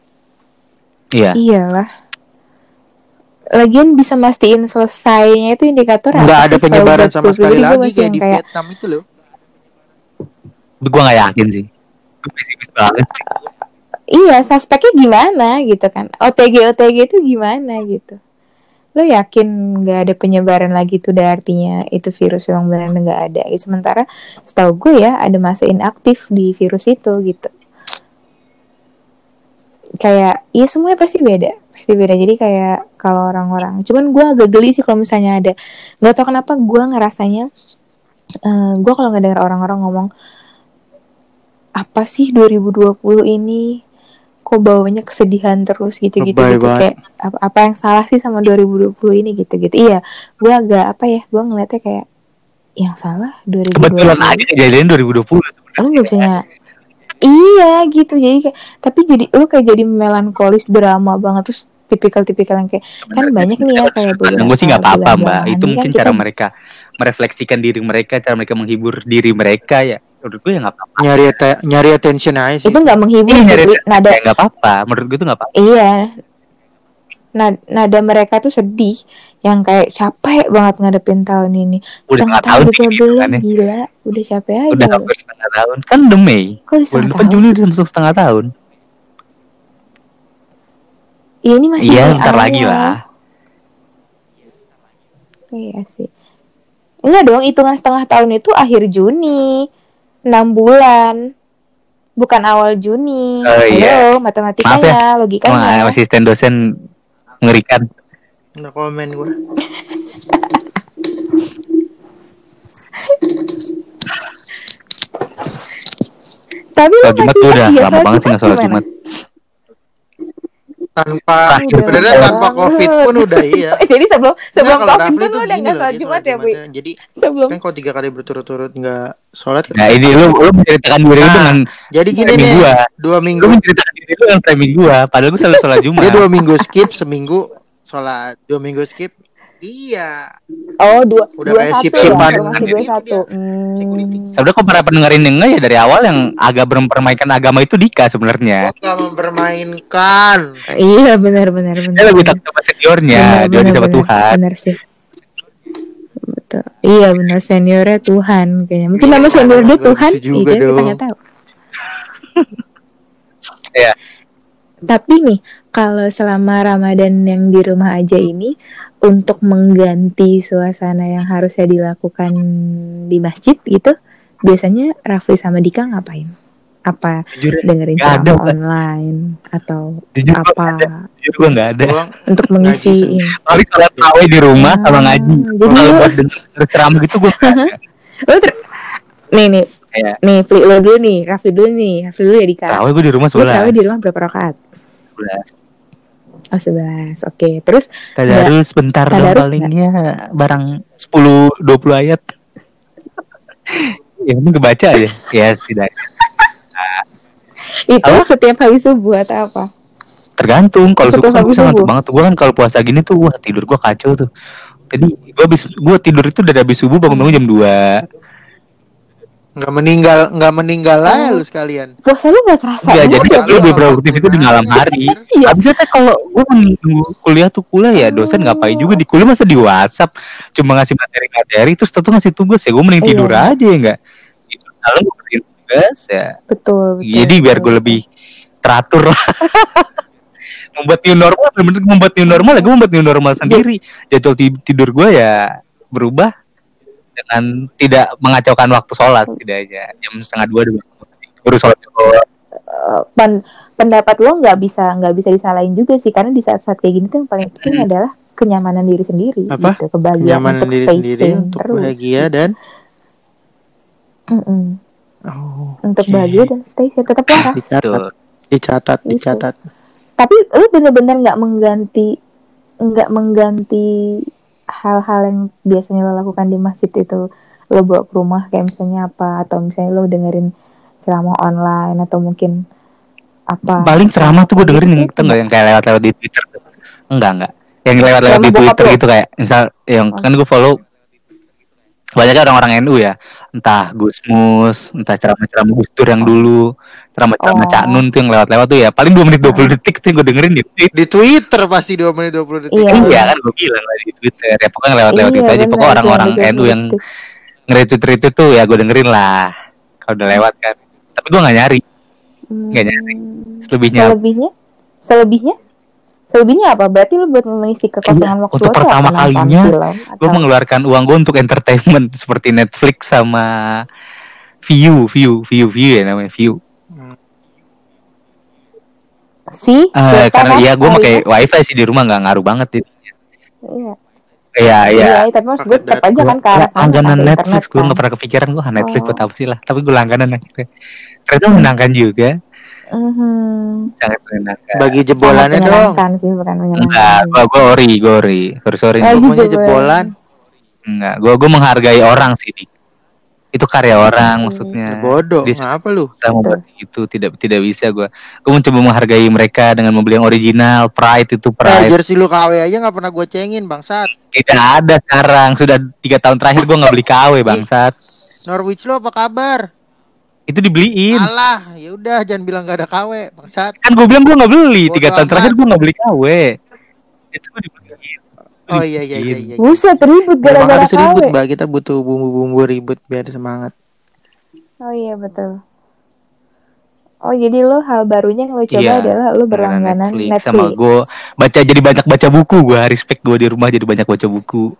Iya. iyalah lagian bisa mastiin selesainya itu indikator Nggak apa ada penyebaran sama gue sekali gue lagi kayak di Vietnam itu loh. Gua nggak yakin sih. Gue pesimis banget. Iya suspeknya gimana gitu kan? OTG OTG itu gimana gitu? Lo yakin nggak ada penyebaran lagi tuh? Udah artinya itu virus yang benar nggak ada. Gitu. sementara setahu gue ya ada masa inaktif di virus itu gitu. Kayak ya semuanya pasti beda pasti beda jadi kayak kalau orang-orang cuman gue agak geli sih kalau misalnya ada nggak tau kenapa gue ngerasanya eh gue kalau nggak dengar orang-orang ngomong apa sih 2020 ini? Kok bawanya kesedihan terus? gitu-gitu. Lebay gitu banget. kayak apa, apa yang salah sih sama 2020 ini? gitu-gitu. Iya gue agak apa ya gue ngeliatnya kayak yang salah 2020 Kebetulan aja kejadian 2020 lu gak bisa iya gitu. Jadi kayak tapi jadi lu kayak jadi melankolis drama banget. Terus tipikal-tipikal yang kayak kan banyak nih ya kayak gue sih nggak apa-apa bulan mbak itu mungkin kan cara kita- mereka merefleksikan diri mereka cara mereka menghibur diri mereka ya. Menurut gue ya nggak apa-apa. Nyari nyari attention aja sih. itu nggak menghibur Iya, sih nyari Bri. nada ya nggak apa-apa. Menurut gue tuh nggak apa-apa. Iya. Nada, nada mereka tuh sedih. Yang kayak capek banget ngadepin tahun ini. Udah setengah tahun tahun juga sih gitu belum kan ya. gila. Udah capek aja. udah hampir setengah tahun. Kan Mei. Kok udah setengah tahun? Udah masuk setengah tahun iya ini masih iya ntar lagi awal. lah Iya sih. Enggak dong, hitungan setengah tahun itu akhir Juni. 6 bulan. Bukan awal Juni. Oh, iya. Halo, matematikanya, Maaf ya. Logikanya. asisten dosen mengerikan Nggak komen gue. Tapi lu Jumat udah iya, lama banget sih nggak sholat gimana? Jumat Tanpa sebenarnya tanpa covid pun udah <laughs> iya. Jadi sebelum sebelum kalau covid pun lu udah nggak sholat Jumat ya, Bu? Jumatnya. Jadi Sebelum. kan kalau tiga kali berturut-turut nggak sholat nah ini lu lu menceritakan diri lu Nah, dengan jadi gini nih gua dua lu minggu menceritakan diri lu dengan framing gua padahal gue selalu sholat <laughs> Jumat dia dua minggu skip seminggu sholat dua minggu skip iya Oh, dua, Udah dua kayak satu sip-sipan. ya, masih dua satu. Security. Hmm. Sebenarnya kok para pendengarin enggak ya dari awal yang agak mempermainkan agama itu Dika sebenarnya. Nggak mempermainkan Iya, benar benar benar. Dia lebih takut sama seniornya, Benar, dia benar, sama benar. Tuhan. Benar sih. Betul. Iya benar seniornya Tuhan kayaknya. Mungkin Iya, nama senior dia Tuhan. juga Iya kita nggak tahu. <laughs> Iya. Tapi nih kalau selama Ramadan yang di rumah aja ini untuk mengganti suasana yang harusnya dilakukan di masjid gitu, biasanya Rafli sama Dika ngapain? Apa Jujur, dengerin Nggak ada, ceramah Mbak. online atau jujur apa nggak ada. Jujur gua enggak ada. Untuk mengisi? Paling kalau tahu di rumah sama Ah, ngaji. jadi Kalau buat denger ceramah gitu nggak ada. <laughs> Lu ter- nih nih Kayak nih Fli lu dulu nih, Rafli dulu nih, Rafli dulu ya Dika. tahu gua di rumah 11. tarawih di rumah berapa rakaat? 11. Oh, 11. Oke. Terus Tadarus bentar dong Tadarus palingnya barang 10 20 ayat. ya ini kebaca aja. Ya tidak. itu Apa? setiap hari subuh atau apa? Tergantung kalau subuh kan ngantuk subuh. banget. Gua kan kalau puasa gini tuh wah tidur gua kacau tuh. Jadi gua habis gua tidur itu dari habis subuh bangun-bangun jam 2. Nggak meninggal, nggak meninggal aja Oh. lu sekalian. Puasa lu gak terasa banget jadi gue lu lebih nggak produktif itu di ngapain malam hari. Iya. Habisnya teh kalau gue menunggu kuliah tuh kuliah ya dosen ngapain juga di kuliah masa di WhatsApp cuma ngasih materi-materi terus tentu ngasih tugas ya gue mending Iya. tidur aja ya enggak. Itu kalau gue kerjain tugas ya. Betul, betul. Jadi biar gue lebih teratur lah. <laughs> membuat new normal bener membuat new normal ya gue membuat new normal sendiri. Jadwal ti- tidur gue ya berubah dengan tidak mengacaukan waktu sholat setidaknya jam setengah dua dulu baru sholat. Eh, pen- pendapat lo nggak bisa nggak bisa disalahin juga sih karena di saat-saat kayak gini tuh yang paling penting adalah kenyamanan diri sendiri Apa? gitu kebahagiaan Kenyamanan untuk diri stay sendiri sane untuk terus bahagia dan Mm-mm. oh, untuk oke. bahagia dan stay sane tetap waras dicatat, Tuh. dicatat, Itu. dicatat. tapi lu bener-bener nggak mengganti nggak mengganti hal-hal yang biasanya lo lakukan di masjid itu lo bawa ke rumah kayak misalnya apa atau misalnya lo dengerin ceramah online atau mungkin apa paling ceramah tuh gue dengerin yang Gitu. itu enggak yang kayak lewat-lewat di Twitter. Enggak enggak. Yang lewat-lewat di Twitter gitu kayak misal yang Oh. kan gue follow banyaknya orang-orang NU ya. Entah Gusmus, entah ceramah-ceramah Gus Dur yang dulu, ceramah-ceramah Oh. Cak Nun tuh yang lewat-lewat tuh ya. Paling 2 menit 20 detik tuh yang gue dengerin di Twitter. Di Twitter pasti 2 menit 20 detik. Iya. Iya kan gue bilang lah di Twitter ya pokoknya lewat-lewat itu aja. Pokoknya orang-orang NU yang nge-retweet itu tuh ya gue dengerin lah. Kalau udah lewat kan. Tapi gue gak nyari. nggak nyari. Hmm. Selebihnya selebihnya selebihnya selebihnya apa berarti lu buat mengisi kekosongan waktu untuk lo tuh pertama kalinya, film gue atau- mengeluarkan uang gue untuk entertainment <laughs> seperti Netflix sama View, View, View, View ya namanya View. Eh, kuota karena kan ya gue pakai sekalinya. wifi sih di rumah nggak ngaruh banget itu. iya Iya iya. iya tapi maksud gue tetap aja kan ke arah Langganan Netflix gue kan. nggak pernah kepikiran gue Netflix Oh. buat apa sih lah. Tapi gue langganan akhirnya. Ternyata menyenangkan juga, Mhm. sangat menyenangkan. Bagi Sangat jebolannya dong. menyenangkan sih bukan Enggak, menyenangkan gue gue ori, gue ori, sorry sorry. Eh, Pokoknya jebolan. jebolan. Enggak, gue gue menghargai orang sih, Dik. Itu karya orang Hmm. maksudnya. Ya, bodoh, Dia ngapa lu? bisa membuat itu tidak tidak bisa gue gue mencoba menghargai mereka dengan membeli yang original pride itu Eh, pride jersey lu KW aja nggak pernah gue cengin bangsat. tidak ada sekarang sudah tiga tahun terakhir gue nggak beli KW bangsat Norwich lu apa kabar? Itu dibeliin. Alah, ya udah jangan bilang gak ada KW, bangsat. kan gue bilang gue nggak beli Bodo tiga tahun terakhir gue nggak beli KW itu gue dibeliin. Oh iya iya iya iya. buset ribut gara-gara harus ribut, KW Mbak. Kita butuh bumbu-bumbu ribut biar semangat. oh iya betul. Oh jadi lo hal barunya yang lo coba Iya, adalah lo berlangganan Netflix, sama gue baca jadi banyak baca buku gue respect gue di rumah jadi banyak baca buku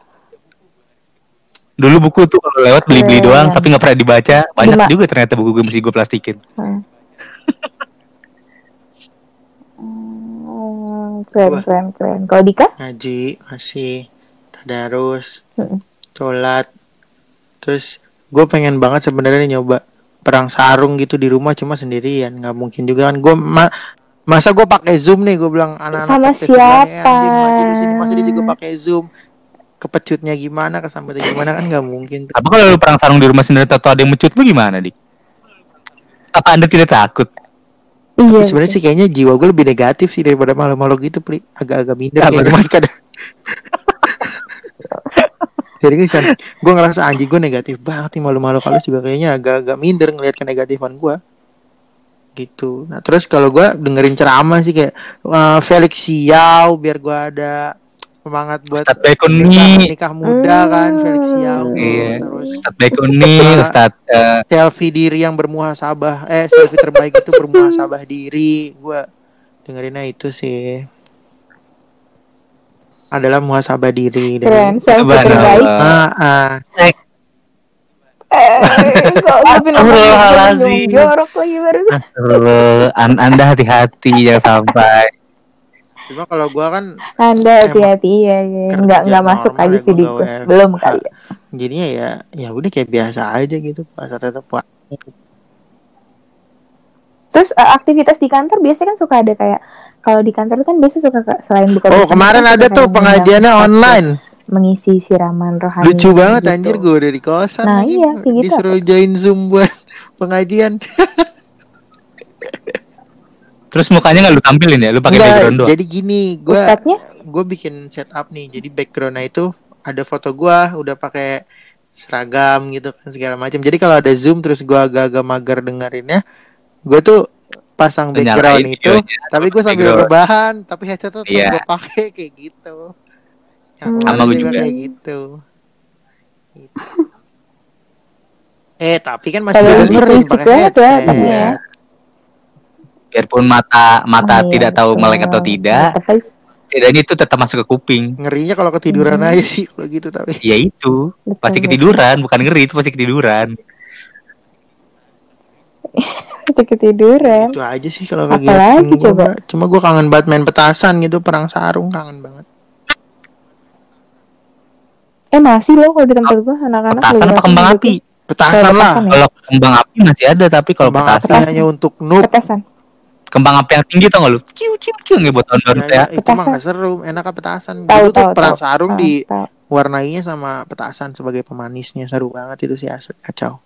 dulu buku tuh kalau lewat beli beli Keren. doang tapi nggak pernah dibaca banyak juga ternyata buku gue mesti gue plastikin <laughs> Hmm. Hmm, keren Wah. keren keren. Kalau Dika? Ngaji, masih tadarus, Mm-mm. sholat. Terus gue pengen banget sebenarnya nyoba perang sarung gitu di rumah cuma sendirian nggak mungkin juga kan gue ma- masa gue pakai zoom nih gue bilang anak-anak Sama siapa? anjing, di sini masa dia juga pakai zoom kepecutnya gimana kesambetnya gimana kan nggak mungkin tuh. apa kalau lu perang sarung di rumah sendiri atau ada yang mencut lu gimana dik apa anda tidak takut Iya. sebenarnya sih kayaknya jiwa gue lebih negatif sih daripada malu-malu gitu pri agak-agak minder tuh? mereka dah. jadi kan gue ngerasa anjing gue negatif banget nih malu-malu kalau juga kayaknya agak-agak minder ngelihat kenegatifan gue gitu nah terus kalau gue dengerin ceramah sih kayak eh, Felix Xiao biar gue ada semangat buat Ustadz Baikun nikah, nikah muda kan Felix tuh. Iya. terus Ustadz Baikun nih Ustadz eh, selfie diri yang bermuhasabah eh selfie terbaik itu bermuhasabah diri gua dengerinnya itu sih adalah muhasabah diri dari Selfie terbaik. ah, ah. Eh, namanya Astagfirullahaladzim. jorok lagi baru. Astagfirullah. An- anda hati-hati jangan sampai cuma kalau gua kan Anda hati-hati ya, ya. Nggak nggak masuk aja sih gua di WFH. belum kali ya. jadinya ya ya udah kayak biasa aja gitu puasa tetap puasa Terus eh, aktivitas di kantor biasanya kan suka ada kayak kalau di kantor kan biasa suka selain buka Oh kemarin ada tuh pengajiannya online. mengisi siraman rohani Lucu banget gitu. anjir gue udah di kosan Nah, iya, kayak gitu Disuruh join Zoom buat <laughs> pengajian. Terus mukanya nggak lu tampilin ya? Lu pakai background doang. jadi gini, gue Ustadznya gue bikin setup nih. Jadi backgroundnya itu ada foto gue udah pakai seragam gitu kan segala macam. Jadi kalau ada Zoom terus gue agak-agak mager dengerinnya, gue tuh pasang Nyalain background itu, videonya, tapi gue sambil background. rebahan, tapi headset tetap Iya. gue pakai <laughs> kayak gitu. Hmm. Sama gua juga. kayak gitu. Gitu. Eh tapi kan masih Kalau dengerin licik pakai banget ya, ya. Biarpun mata mata Oh, iya, tidak tahu betul. melek atau tidak, setidaknya itu tetap masuk ke kuping. Ngerinya kalau ketiduran Hmm. aja sih kalau gitu tapi. Ya itu, betul, pasti betul. ketiduran, bukan ngeri itu pasti ketiduran. Pasti ketiduran. Itu aja sih kalau kegiatan gua, coba? Mbak. Cuma gue kangen banget main petasan gitu, perang sarung kangen banget. Eh masih loh kalau di tempat gua anak-anak Petasan lagi apa kembang gitu. api? Petasan lah. petasan ya? Kalau kembang api masih ada, tapi kalau api petasan, hanya untuk noob. Petasan. Kembang api yang tinggi tau gak lu? Ciu ciu ciu nggak buat tahun baru Ya, ya. itu mah Petasan. gak seru, enak petasan. Tahu, Dulu tuh perang sarung Ah, di tahu. warnainya sama petasan sebagai pemanisnya seru banget itu sih asli kacau.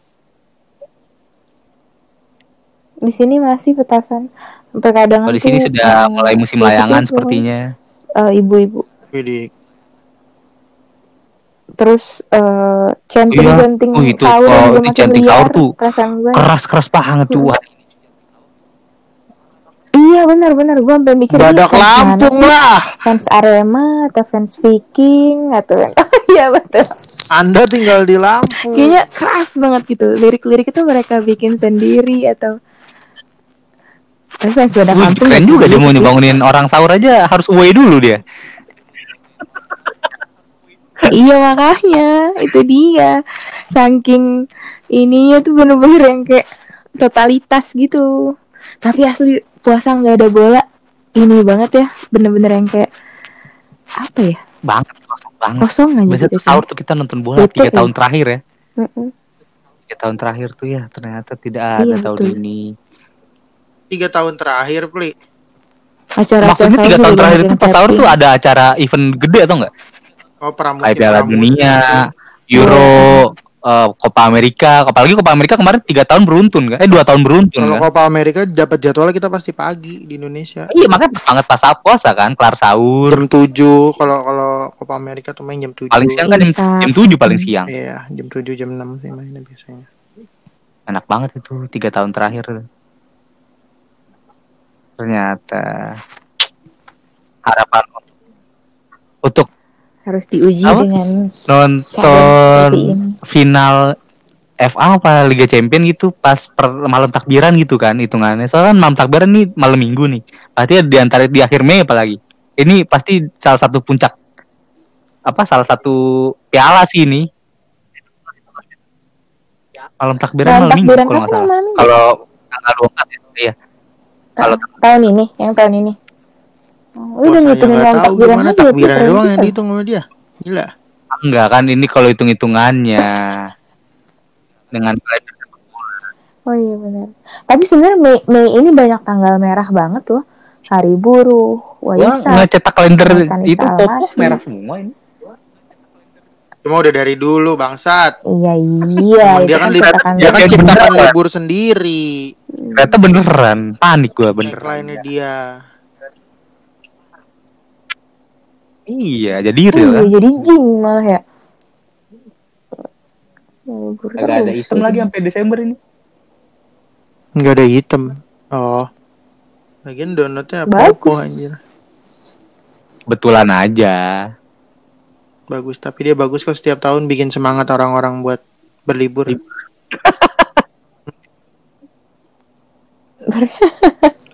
Di sini masih petasan. Sampai kadang Kalau di sini sudah mulai musim itu layangan sepertinya. eh, ibu-ibu Jadi terus eh centing Iya. centing Oh, itu. sahur Oh, makin centing sahur tuh Keras keras banget tuh. Iya benar-benar gue sampai mikir badak Lampung lah. fans Arema atau fans Viking atau <laughs> iya betul Anda tinggal di Lampung. kayaknya keras banget gitu lirik-lirik itu mereka bikin sendiri atau tapi fans badak Wih, Lampung keren gitu juga dia mau sih. ngebangunin orang sahur aja harus away dulu dia. iya makanya itu dia saking ininya tuh bener-bener yang kayak totalitas gitu tapi asli puasa nggak ada bola ini banget ya bener-bener yang kayak apa ya Banget kosong banget. kosong aja Biasa gitu tuh sahur tuh kita nonton bola Betul, tiga ya. tahun terakhir ya. Mm-mm. Tiga tahun terakhir tuh ya ternyata tidak ada Iya, tahun betul. ini. Tiga tahun terakhir, Pli. acara Maksudnya tiga tahun terakhir itu pas sahur tuh ada acara event gede atau enggak? Oh, pramusim. Kayak Piala pramusim. Dunia, Euro, eh, Copa Amerika, apalagi Copa Amerika kemarin tiga tahun beruntun kan? Eh dua tahun beruntun Kalau kan? Copa Amerika dapat jadwalnya kita pasti pagi di Indonesia. Iya makanya pas banget pas puasa kan, kelar sahur. Jam 7 kalau kalau Copa Amerika tuh main jam 7. Paling siang kan jam, Bisa. jam 7 paling siang. Iya, jam 7 jam 6 sih mainnya biasanya. Enak banget itu tiga tahun terakhir. Ternyata harapan untuk harus diuji Apa? dengan nonton final FA apa Liga Champion gitu pas per malam takbiran gitu kan hitungannya. Soalnya kan malam takbiran nih malam minggu nih. Berarti di antara di akhir Mei apalagi. Ini pasti salah satu puncak apa salah satu piala sih ini. Malam takbiran Malam malam minggu takbiran kalau nggak salah. Kalau tanggal 24 ya. Iya. Kalau Ah, tahun ini yang tahun ini lu udah ngitungin nggak malam tahu takbiran gimana takbiran doang yang dihitung sama dia. Gila. enggak kan ini kalau hitung-hitungannya dengan kalender Oh iya benar. Tapi sebenarnya Mei, Mei ini banyak tanggal merah banget loh. Hari buruh, Gua waisak. ngecetak kalender Organisasi itu pokok almasi. merah semua ini. Cuma udah dari dulu bangsat. Iya iya. Itu dia kan, li- cetakan dia kan ciptakan beneran. libur sendiri. Ternyata beneran, panik gua bener. Tagline-nya dia. Iya, jadi Oh, real iya, kan. jadi jing malah ya. Agak ada ini. lagi sampai Desember ini. Enggak ada hitam. Oh. Lagian downloadnya Bagus. Poco anjir. Betulan aja. Bagus, tapi dia bagus kok setiap tahun bikin semangat orang-orang buat berlibur. <laughs>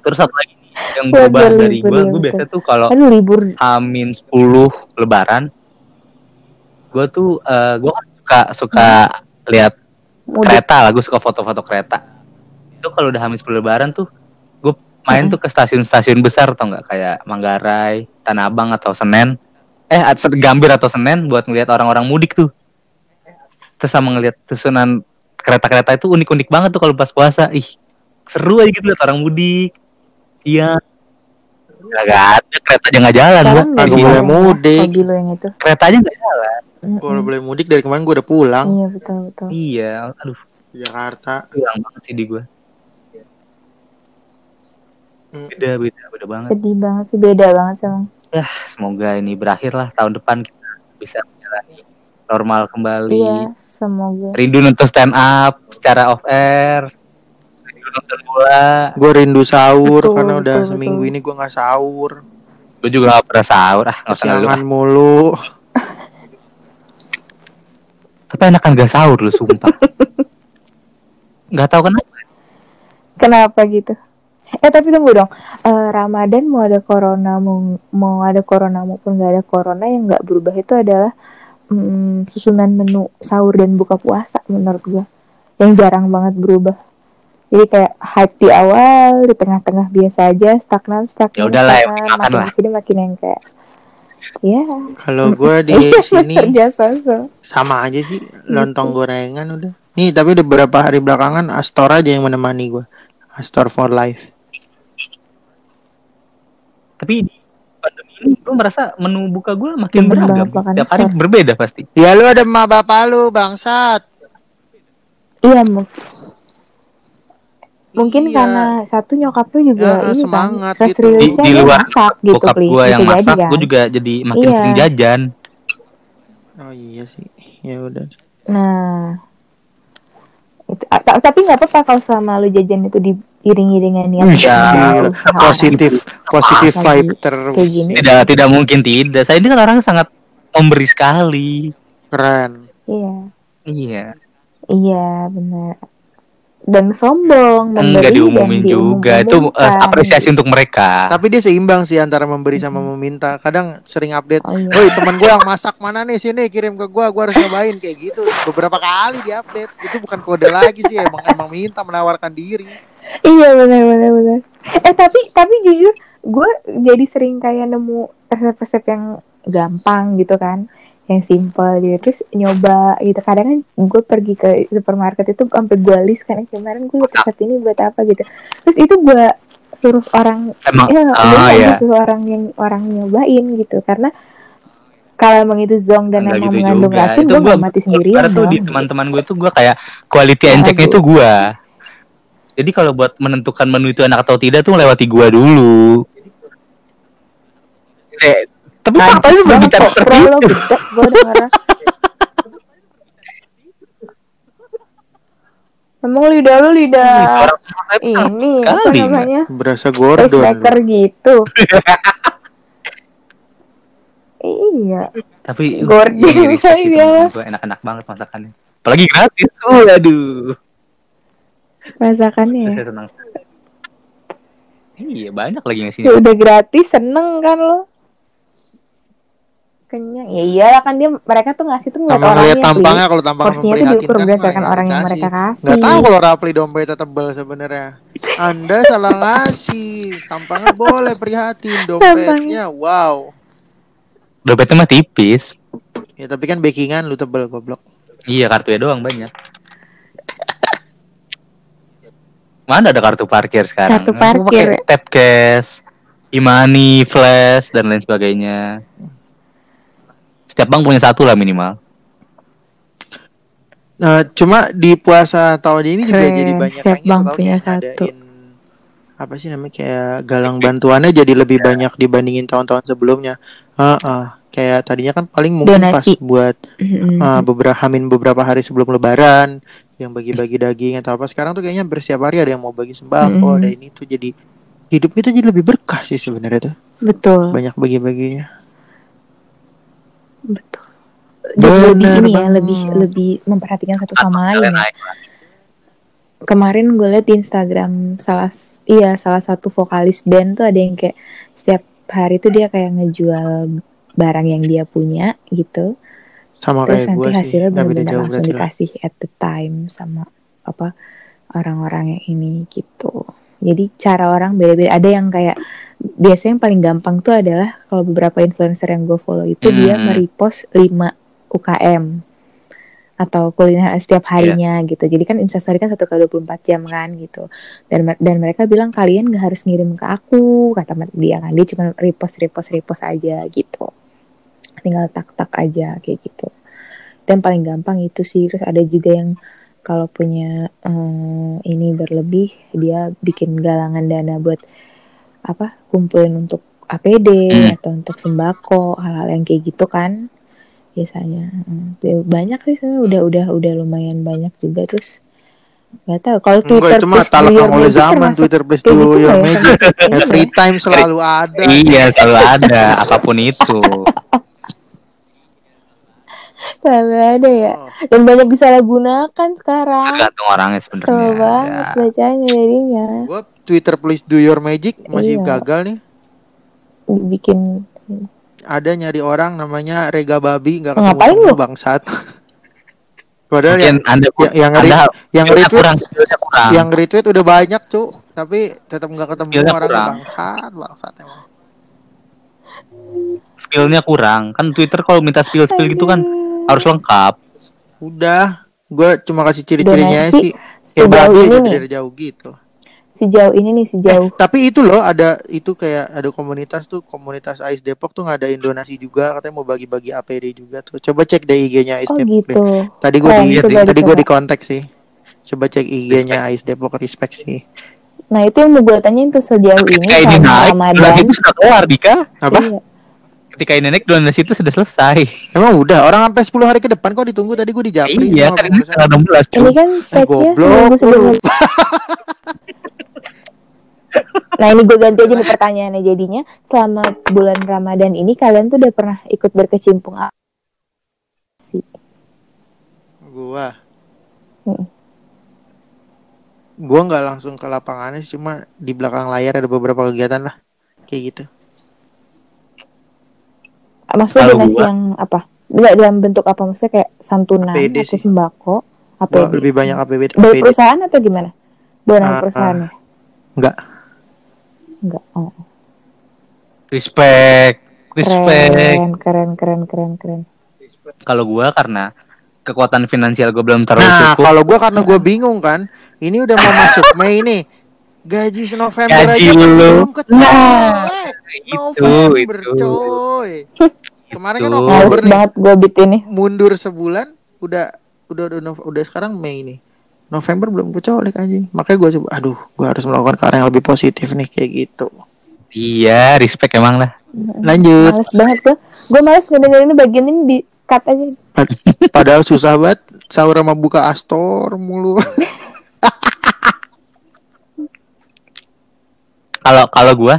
Terus satu lagi yang berubah dari gua, iya, gua betul. biasa tuh kalau Aduh libur. Amin 10 lebaran gua tuh eh, gua kan suka suka lihat Mudik. kereta lah, gua suka foto-foto kereta. Itu kalau udah 10 lebaran tuh gue main tuh ke stasiun-stasiun besar tau nggak kayak Manggarai, Tanah Abang atau Senen. Eh, at- Gambir atau Senen buat ngeliat orang-orang mudik tuh. Terus sama ngeliat susunan kereta-kereta itu unik-unik banget tuh kalau pas puasa. Ih, seru aja gitu liat orang mudik. Iya. Gak ada kereta aja nggak jalan gua. sini. boleh jalan mudik. Hobi lo yang itu. Kereta aja nggak jalan. Mm-mm. Gue udah boleh mudik dari kemarin gue udah pulang Iya betul betul. Iya, aduh, Jakarta. hilang banget sih di gua. Hmm. Beda, beda, beda banget. Sedih banget sih beda banget sih emang. Ya, semoga ini berakhir lah tahun depan kita bisa menjalani normal kembali. Iya semoga. Rindu nonton stand up secara off air. Nonton bola. Gue rindu sahur Betul, karena udah betul, seminggu betul. ini gue nggak sahur. Gue juga gak pernah sahur. Ah, nggak usah mulu. Tapi enakan gak sahur lu, sumpah. gak tahu kenapa. Kenapa gitu? Eh tapi tunggu dong. Eh, Ramadan mau ada corona mau, mau ada corona maupun nggak ada corona yang nggak berubah itu adalah mm, susunan menu sahur dan buka puasa menurut gua yang jarang banget berubah. Jadi kayak hype di awal, di tengah-tengah biasa aja, stagnan, stagnan, Ya udahlah, makan makin lah. ke sini makin yang kayak ya Kalau <laughs> gue di sini sama aja sih lontong gorengan udah. Nih tapi udah beberapa hari belakangan Astor aja yang menemani gue. Astor for life. Tapi di pandemi ini gue merasa menu buka gue makin Demen beragam. Tiap hari berbeda pasti. Ya lu ada emak bapak lu bangsat. Iya mu- mungkin Iya. karena satu nyokap lu juga Ya, ini semangat kan gitu. Di, di dia luar masak gitu bokap gue yang masak, kan? gue juga jadi makin Iya. sering jajan. Oh iya sih. Ya udah. Nah, itu, tapi nggak apa-apa kalau sama lu jajan itu diiringi dengan niat Wih, Ya, usaha. positif positif vibe kayak terus. gini. Tidak, tidak mungkin tidak. Saya ini kan orang sangat memberi sekali. Keren. Iya, Iya. iya benar. Dan sombong, memberi Enggak dan diumumin juga. Itu diumumkan. apresiasi untuk mereka. Tapi dia seimbang sih antara memberi sama meminta. Kadang sering update. Oh, iya. Woi teman gue yang masak mana nih sini kirim ke gue, gue harus nyobain kayak gitu. Beberapa kali di update. Itu bukan kode lagi sih, emang emang minta menawarkan diri. Iya benar benar benar. Eh tapi tapi jujur gue jadi sering kayak nemu resep-resep yang gampang gitu kan, yang simple gitu. Terus nyoba gitu. Kadang kan gue pergi ke supermarket itu sampai gue list kan "Eh, kemarin gue liat resep ini buat apa gitu. Terus itu gue suruh orang Emang, ya, ah gue ya. suruh orang yang orang nyobain gitu karena kalau emang itu zong dan Enggak emang gitu mengandung juga. racun gue mati sendirian Karena tuh dong. di teman-teman gue tuh gue kayak quality and checknya Aduh. itu gue. Jadi kalau buat menentukan menu itu enak atau tidak tuh lewati gue dulu. Eh, tapi faktanya berbicara kok, seperti itu. Emang lidah lu lidah ini apa namanya Berasa Gordon. pacemaker gitu. iya, Tapi uh, Gordon, sih iya. enak-enak banget masakannya. Apalagi gratis. Oh, aduh. masakannya ya. Saya senang. Iya, banyak lagi yang sini. Ya udah gratis seneng kan lo. Kenyang. Ya iyalah kan dia mereka tuh ngasih tuh ngeliat orangnya. Tampangnya kalau tampangnya Porsinya tuh diukur mah berdasarkan orang yang mereka kasih. Nggak tahu kalau Rapli dompetnya tebel sebenarnya. Anda salah ngasih. Tampangnya boleh prihatin, dompetnya wow. Dompetnya mah tipis. Ya tapi kan backingan lu tebel goblok. Iya, kartunya doang banyak. Mana ada kartu parkir sekarang? Kartu parkir. pakai tap cash, e-money, flash dan lain sebagainya. Setiap bank punya satu lah minimal. Nah, cuma di puasa tahun ini juga Keren, jadi banyak setiap bank punya satu. ngadain apa sih namanya kayak galang bantuannya jadi lebih banyak dibandingin tahun-tahun sebelumnya. Heeh. Kayak tadinya kan paling mungkin Donasi. pas buat uh, beberapa hamin beberapa hari sebelum lebaran yang bagi-bagi daging atau apa sekarang tuh kayaknya setiap hari ada yang mau bagi sembako Mm-mm. ada ini tuh jadi hidup kita jadi lebih berkah sih sebenarnya tuh Betul. banyak bagi-baginya Betul. Jadi lebih ini ya, banget. lebih lebih memperhatikan satu sama lain. Ya. Kemarin gue liat di Instagram salah iya salah satu vokalis band tuh ada yang kayak setiap hari tuh dia kayak ngejual barang yang dia punya gitu. sama Terus kayak nanti gue sih hasilnya benar-benar jauh langsung lah dikasih at the time sama apa orang-orang yang ini gitu. Jadi cara orang beda-beda. Ada yang kayak biasanya yang paling gampang tuh adalah kalau beberapa influencer yang gue follow itu dia Hmm. merepost 5 UKM atau kuliner setiap harinya gitu. Jadi kan instastory kan satu kali 24 jam kan gitu. Dan dan mereka bilang kalian gak harus ngirim ke aku kata dia kan dia cuma repost repost repost aja gitu. Tinggal tak tak aja kayak gitu. Dan paling gampang itu sih terus ada juga yang kalau punya eh, ini berlebih dia bikin galangan dana buat apa kumpulin untuk APD Hmm. atau untuk sembako hal-hal yang kayak gitu kan biasanya Hmm, ya banyak sih sebenarnya udah udah udah lumayan banyak juga terus nggak tahu kalau Twitter Enggak, do talak oleh magic zaman Twitter please kayak do gitu your ya? magic. Every time selalu <laughs> ada. Iya, selalu ada apa pun itu. Selalu ada ya Oh. dan banyak disalahgunakan sekarang Tergantung orangnya sebenarnya. banget Ya. bacanya jadinya Gua Twitter please do your magic masih Iya. gagal nih. dibikin Ada nyari orang namanya Rega Babi nggak Ngapain ketemu lu? bangsat. <laughs> Padahal Mungkin yang Anda yang yang, Anda re- yang skillnya retweet kurang, kurang. yang retweet udah banyak cuy, tapi tetap nggak ketemu Skillnya orang kurang. bangsat bangsat emang. skillnya kurang. Kan Twitter kalau minta skill-skill gitu kan harus lengkap. Udah, gue cuma kasih ciri-cirinya sih. Ya nih dari jauh gitu. Sejauh ini nih sejauh Tapi itu loh ada itu kayak ada komunitas tuh komunitas Ais Depok tuh ngadain donasi juga katanya mau bagi-bagi APD juga tuh. Coba cek deh IG-nya Ais oh Depok. deh. gitu Tadi gue Keren, di coba tadi gue di kontak sih. Coba cek IG-nya Ais Depok respect sih. nah itu yang mau gue tanyain tuh sejauh ini Ketika ini naik, Ramadan itu sudah keluar, Dika. Apa? Iya. Ketika ini naik, donasi itu sudah selesai. Emang udah orang sampai 10 hari ke depan kok ditunggu tadi gue di Japri iya, sama kan tanggal 16, Ini kan Eh, tagnya seminggu sebelum. <laughs> Nah ini gue ganti aja nih pertanyaannya jadinya selama bulan Ramadan ini kalian tuh udah pernah ikut berkecimpung apa sih? Gua. Hmm. Gua nggak langsung ke lapangannya cuma di belakang layar ada beberapa kegiatan lah. Kayak gitu. Maksudnya donasi gua- yang apa? Enggak dalam bentuk apa maksudnya kayak santunan APD atau sih. sembako? Gua APD? lebih banyak APD. Dari perusahaan atau gimana? Dari nama Ah, perusahaannya? Enggak. Enggak. Oh. Respect. Respect. Keren, keren, keren, keren, keren. Kalau gua karena kekuatan finansial gue belum terlalu Nah, cukup. kalau gua karena gua bingung kan, ini udah mau masuk <laughs> Mei nih. Gaji November Gaji aja belum kecolek. Nah, itu, November, itu. coy. Kemarin kan Males nih, banget gue beat ini. mundur sebulan, udah udah udah, Nov- udah sekarang Mei nih. November belum kecolek aja. Makanya gua coba, aduh, gua harus melakukan ke arah yang lebih positif nih kayak gitu. Iya, respect emang lah. Lanjut. Males banget gue. Gue males ngedengerin bagian ini di cut aja. Pad- Padahal susah banget sahur sama buka Astor mulu. <laughs> Kalau kalau gua,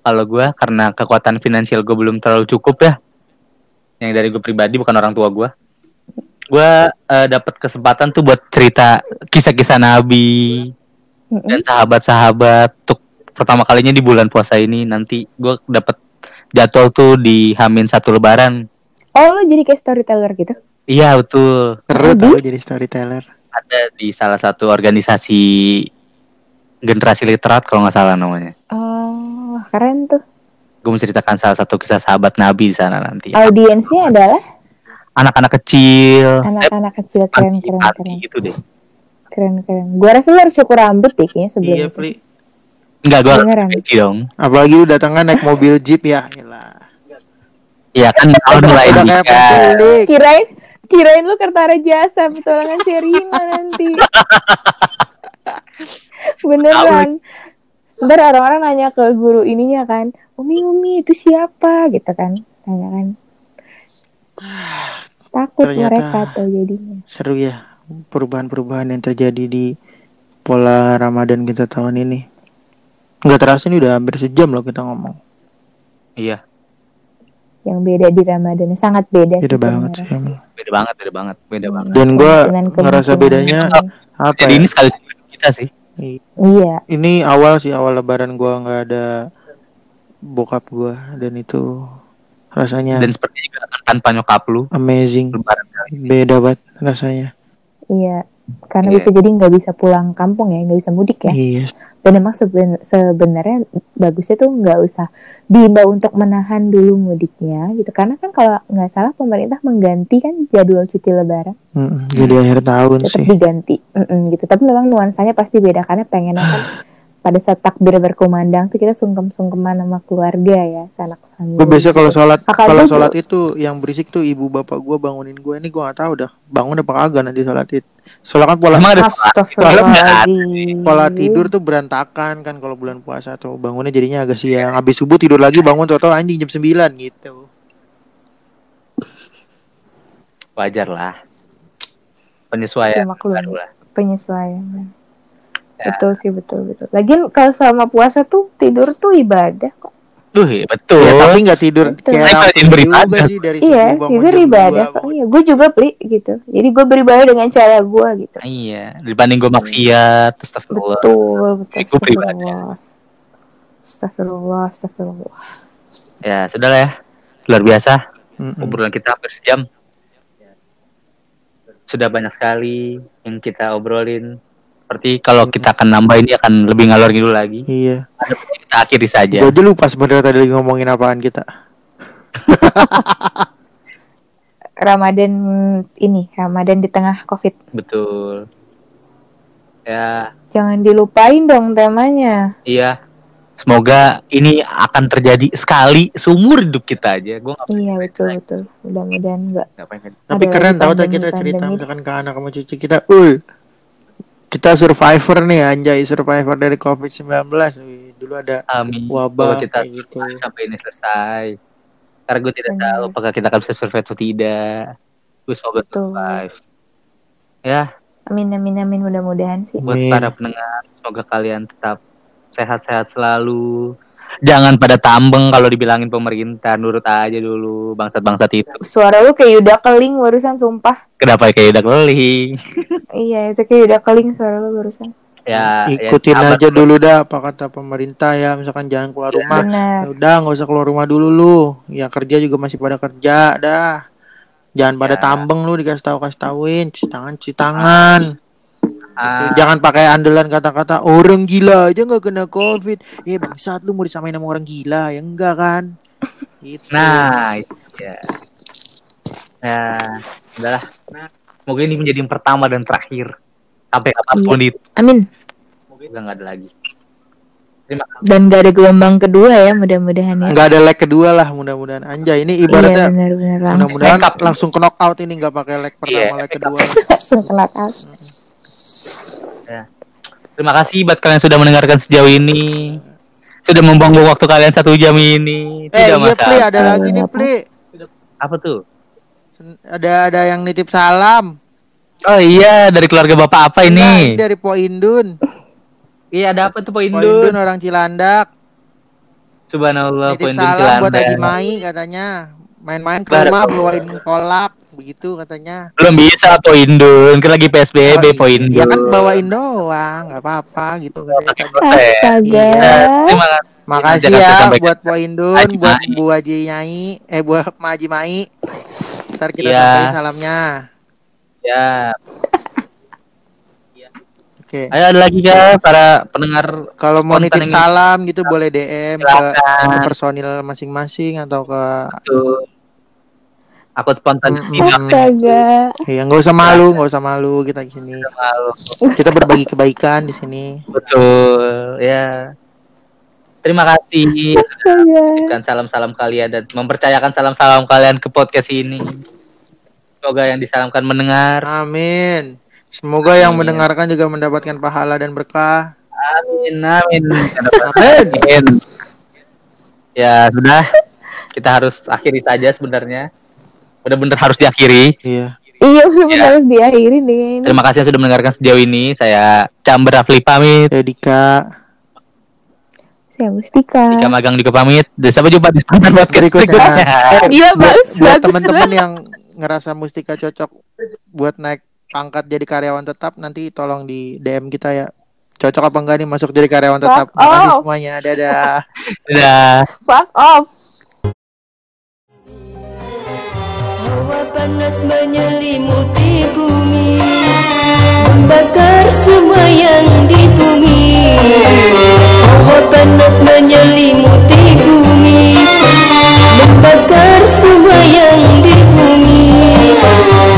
kalau gua karena kekuatan finansial gue belum terlalu cukup ya. Yang dari gue pribadi bukan orang tua gua. Gua eh, dapat kesempatan tuh buat cerita kisah-kisah Nabi Mm-mm. dan sahabat-sahabat untuk pertama kalinya di bulan puasa ini nanti gua dapat jadwal tuh di Hamin satu Lebaran. Oh lo jadi kayak storyteller gitu? Iya betul. Seru tau jadi storyteller. Ada di salah satu organisasi generasi literat kalau nggak salah namanya. Oh keren tuh. Gue menceritakan salah satu kisah sahabat Nabi di sana nanti. Audiensnya adalah Anak-anak kecil, anak-anak kecil keren panti, keren gitu deh. keren keren. Gue rasa lo harus cukur rambut deh kayaknya sebelum Iya, itu. Pri. Enggak, gue Beneran. kecil dong. Apalagi lu datangnya naik mobil jeep ya. Yalah. Iya kan tahun mulai nikah. penculik. Kirain kirain lu Kertara Jasa petualangan Serina nanti. <laughs> Beneran. Ntar orang-orang nanya ke guru ininya kan, Umi Umi itu siapa gitu kan, tanya kan. Ternyata- mereka tuh jadinya. Seru ya perubahan-perubahan yang terjadi di pola Ramadan kita tahun ini. Nggak terasa ini udah hampir sejam loh kita ngomong. Iya, Yang beda di Ramadan sangat beda Beda sih banget sih beda banget, beda banget, beda banget. Dan gua Kemungkinan-kemungkinan. ngerasa bedanya apa Jadi ya? ini sekali kita sih. Iya, Ini awal sih awal Lebaran gua nggak ada bokap gua dan itu rasanya Dan seperti juga kan tanpa nyokap lu, amazing. lebaran kali ini. Beda banget rasanya. iya. Karena Iya. bisa jadi nggak bisa pulang kampung ya, nggak bisa mudik ya. Iya. dan emang seben- sebenarnya bagusnya tuh nggak usah diimbau untuk menahan dulu mudiknya gitu karena kan kalau nggak salah pemerintah mengganti kan jadwal cuti lebaran Mm-mm, jadi akhir tahun tetap sih diganti Mm-mm, gitu tapi memang nuansanya pasti beda karena pengennya kan <sighs> pada saat takbir berkumandang tuh kita sungkem-sungkeman sama keluarga ya sanak famili gue biasa kalau sholat kalau sholat itu yang berisik tuh ibu bapak gue bangunin gue ini gue nggak tahu dah bangun apa kagak nanti sholat itu soalnya kan pola Emang ada Astagfirullahaladzim. pola tidur tuh berantakan kan kalau bulan puasa tuh. Bangunnya jadinya agak siang. Habis subuh tidur lagi bangun tau anjing jam 9 gitu. Wajar lah. Penyesuaian maklum baru lah. Penyesuaian Ya. betul sih betul betul lagian kalau selama puasa tuh tidur tuh ibadah kok Tuh, iya, betul. ya tapi nggak tidur Betul. kayak Nah, juga sih dari iya tidur ibadah kok iya gue juga beli gitu jadi gue beribadah dengan cara gue gitu Iya, dibanding gue maksiat, astagfirullah. betul betul Gue beribadah. astagfirullah astagfirullah Ya, sudah lah ya. Luar biasa. Mm-mm. Obrolan kita hampir sejam. Sudah banyak sekali yang kita obrolin. Seperti kalau kita akan nambah ini akan lebih ngalor ngidul lagi. iya Ada kita akhiri saja. gue aja lupa sebenarnya tadi lagi ngomongin apaan kita <laughs> Ramadan ini Ramadan di tengah covid Betul. Ya, jangan dilupain dong temanya iya. Semoga ini akan terjadi sekali seumur hidup kita aja. Gue gak iya betul betul mudah-mudahan enggak. Tapi keren lagi tau tak pandemi- kita cerita misalkan ke anak sama cucu kita, "Uy, kita survivor nih anjay, survivor dari COVID-19." Wih, dulu ada Amin. wabah Semoga kita gitu. sampai ini selesai. Karena gue tidak tahu apakah kita akan bisa survive atau tidak. Gue semoga survive. Ya, amin amin amin mudah-mudahan sih buat Amin. para pendengar, semoga kalian tetap sehat-sehat selalu. Jangan pada tambeng kalau dibilangin pemerintah, nurut aja dulu bangsat-bangsat itu. suara lu kayak udah keling barusan sumpah Kenapa kayak udah keling? iya itu kayak udah keling suara lu barusan Ya, Ikutin ya, aja dulu dah apa kata pemerintah ya, misalkan jangan keluar rumah. benar Ya udah nggak usah keluar rumah dulu lu. Ya kerja juga masih pada kerja dah. Jangan pada Ya. tambeng lu dikasih tahu kasih tauin, cuci tangan cuci tangan. Ah, Jangan pakai andalan kata-kata orang gila aja nggak kena covid. Eh bangsat lu mau disamain sama orang gila ya enggak kan? Gitu. Nah, itu ya. Ya, udahlah. Nah, semoga ini menjadi yang pertama dan terakhir. Sampai kapan pun itu. amin Semoga nggak ada lagi. Terima kasih. dan gak ada gelombang kedua ya mudah-mudahan ya nggak ada leg kedua lah mudah-mudahan anjay ini iya ibaratnya langsung mudah-mudahan langsung ke knockout ini nggak pakai leg pertama Iya, leg kedua <laughs> langsung kena tas Terima kasih buat kalian sudah mendengarkan sejauh ini. Sudah membuang waktu kalian satu jam ini. eh Tidak iya masalah. pli ada lagi nih pli Apa tuh? ada ada yang nitip salam Oh iya, dari keluarga bapak apa Enggak, ini? dari Po Indun Iya, ada apa tuh Pak Po Indun Indun? orang Cilandak Subhanallah, nitip Indun salam buat Cilandak. Haji Mai katanya main-main ke rumah bawain kolak begitu katanya Belum bisa Po Indun, kan lagi PSBB Oh, Po iya. Indun. ya kan bawain doang nggak apa-apa gitu astaga Iya. Terima kasih. Makasih ya buat Po Indun, Haji buat. Bu Haji Nyai, eh buat Ma Haji Mai. Ntar kita Iya. sampaikan salamnya. Ya, Oke. ayo ada lagi kah para pendengar Kalau mau nitip salam gitu boleh DM ke, Silakan. ke personil masing-masing atau ke akun spontan astaga ya nggak usah malu, nggak usah malu kita di sini. malu. Kita berbagi kebaikan di sini. Betul, ya. Terima kasih astaga memberikan salam-salam kalian dan mempercayakan salam-salam kalian ke podcast ini. Semoga yang disalamkan mendengar. Amin. Semoga yang Amin. mendengarkan juga mendapatkan pahala dan berkah. Amin, amin. Amin. Amin. Ya sudah, kita harus akhiri saja sebenarnya. Benar-benar harus diakhiri. Iya. iya benar Ya. harus diakhiri nih ini Terima kasih yang sudah mendengarkan sejauh ini. Saya Chamber Rafli pamit. Ya Dika. saya Mustika Jika magang juga pamit. Dan sampai jumpa di spontan podcast Berikutnya. berikutnya. <laughs> Iya, buat, bagus, buat teman-teman yang ngerasa Mustika cocok buat naik pangkat jadi karyawan tetap nanti tolong di DM kita ya. Cocok apa enggak nih masuk jadi karyawan tetap? Fuck Makasih off. semuanya. Dadah. Dadah. fuck off Hawa panas menyelimuti bumi. Membakar semua yang di bumi. Hawa panas menyelimuti bumi. Membakar semua yang di bumi.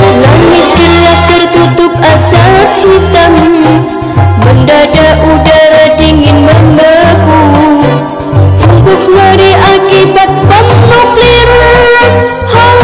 Langit gelap tertutup asap hitam. Mendadak udara dingin membeku. Sungguh ngeri akibat bom nuklir Hawa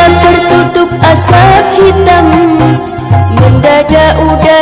asap hitam Mendadak udara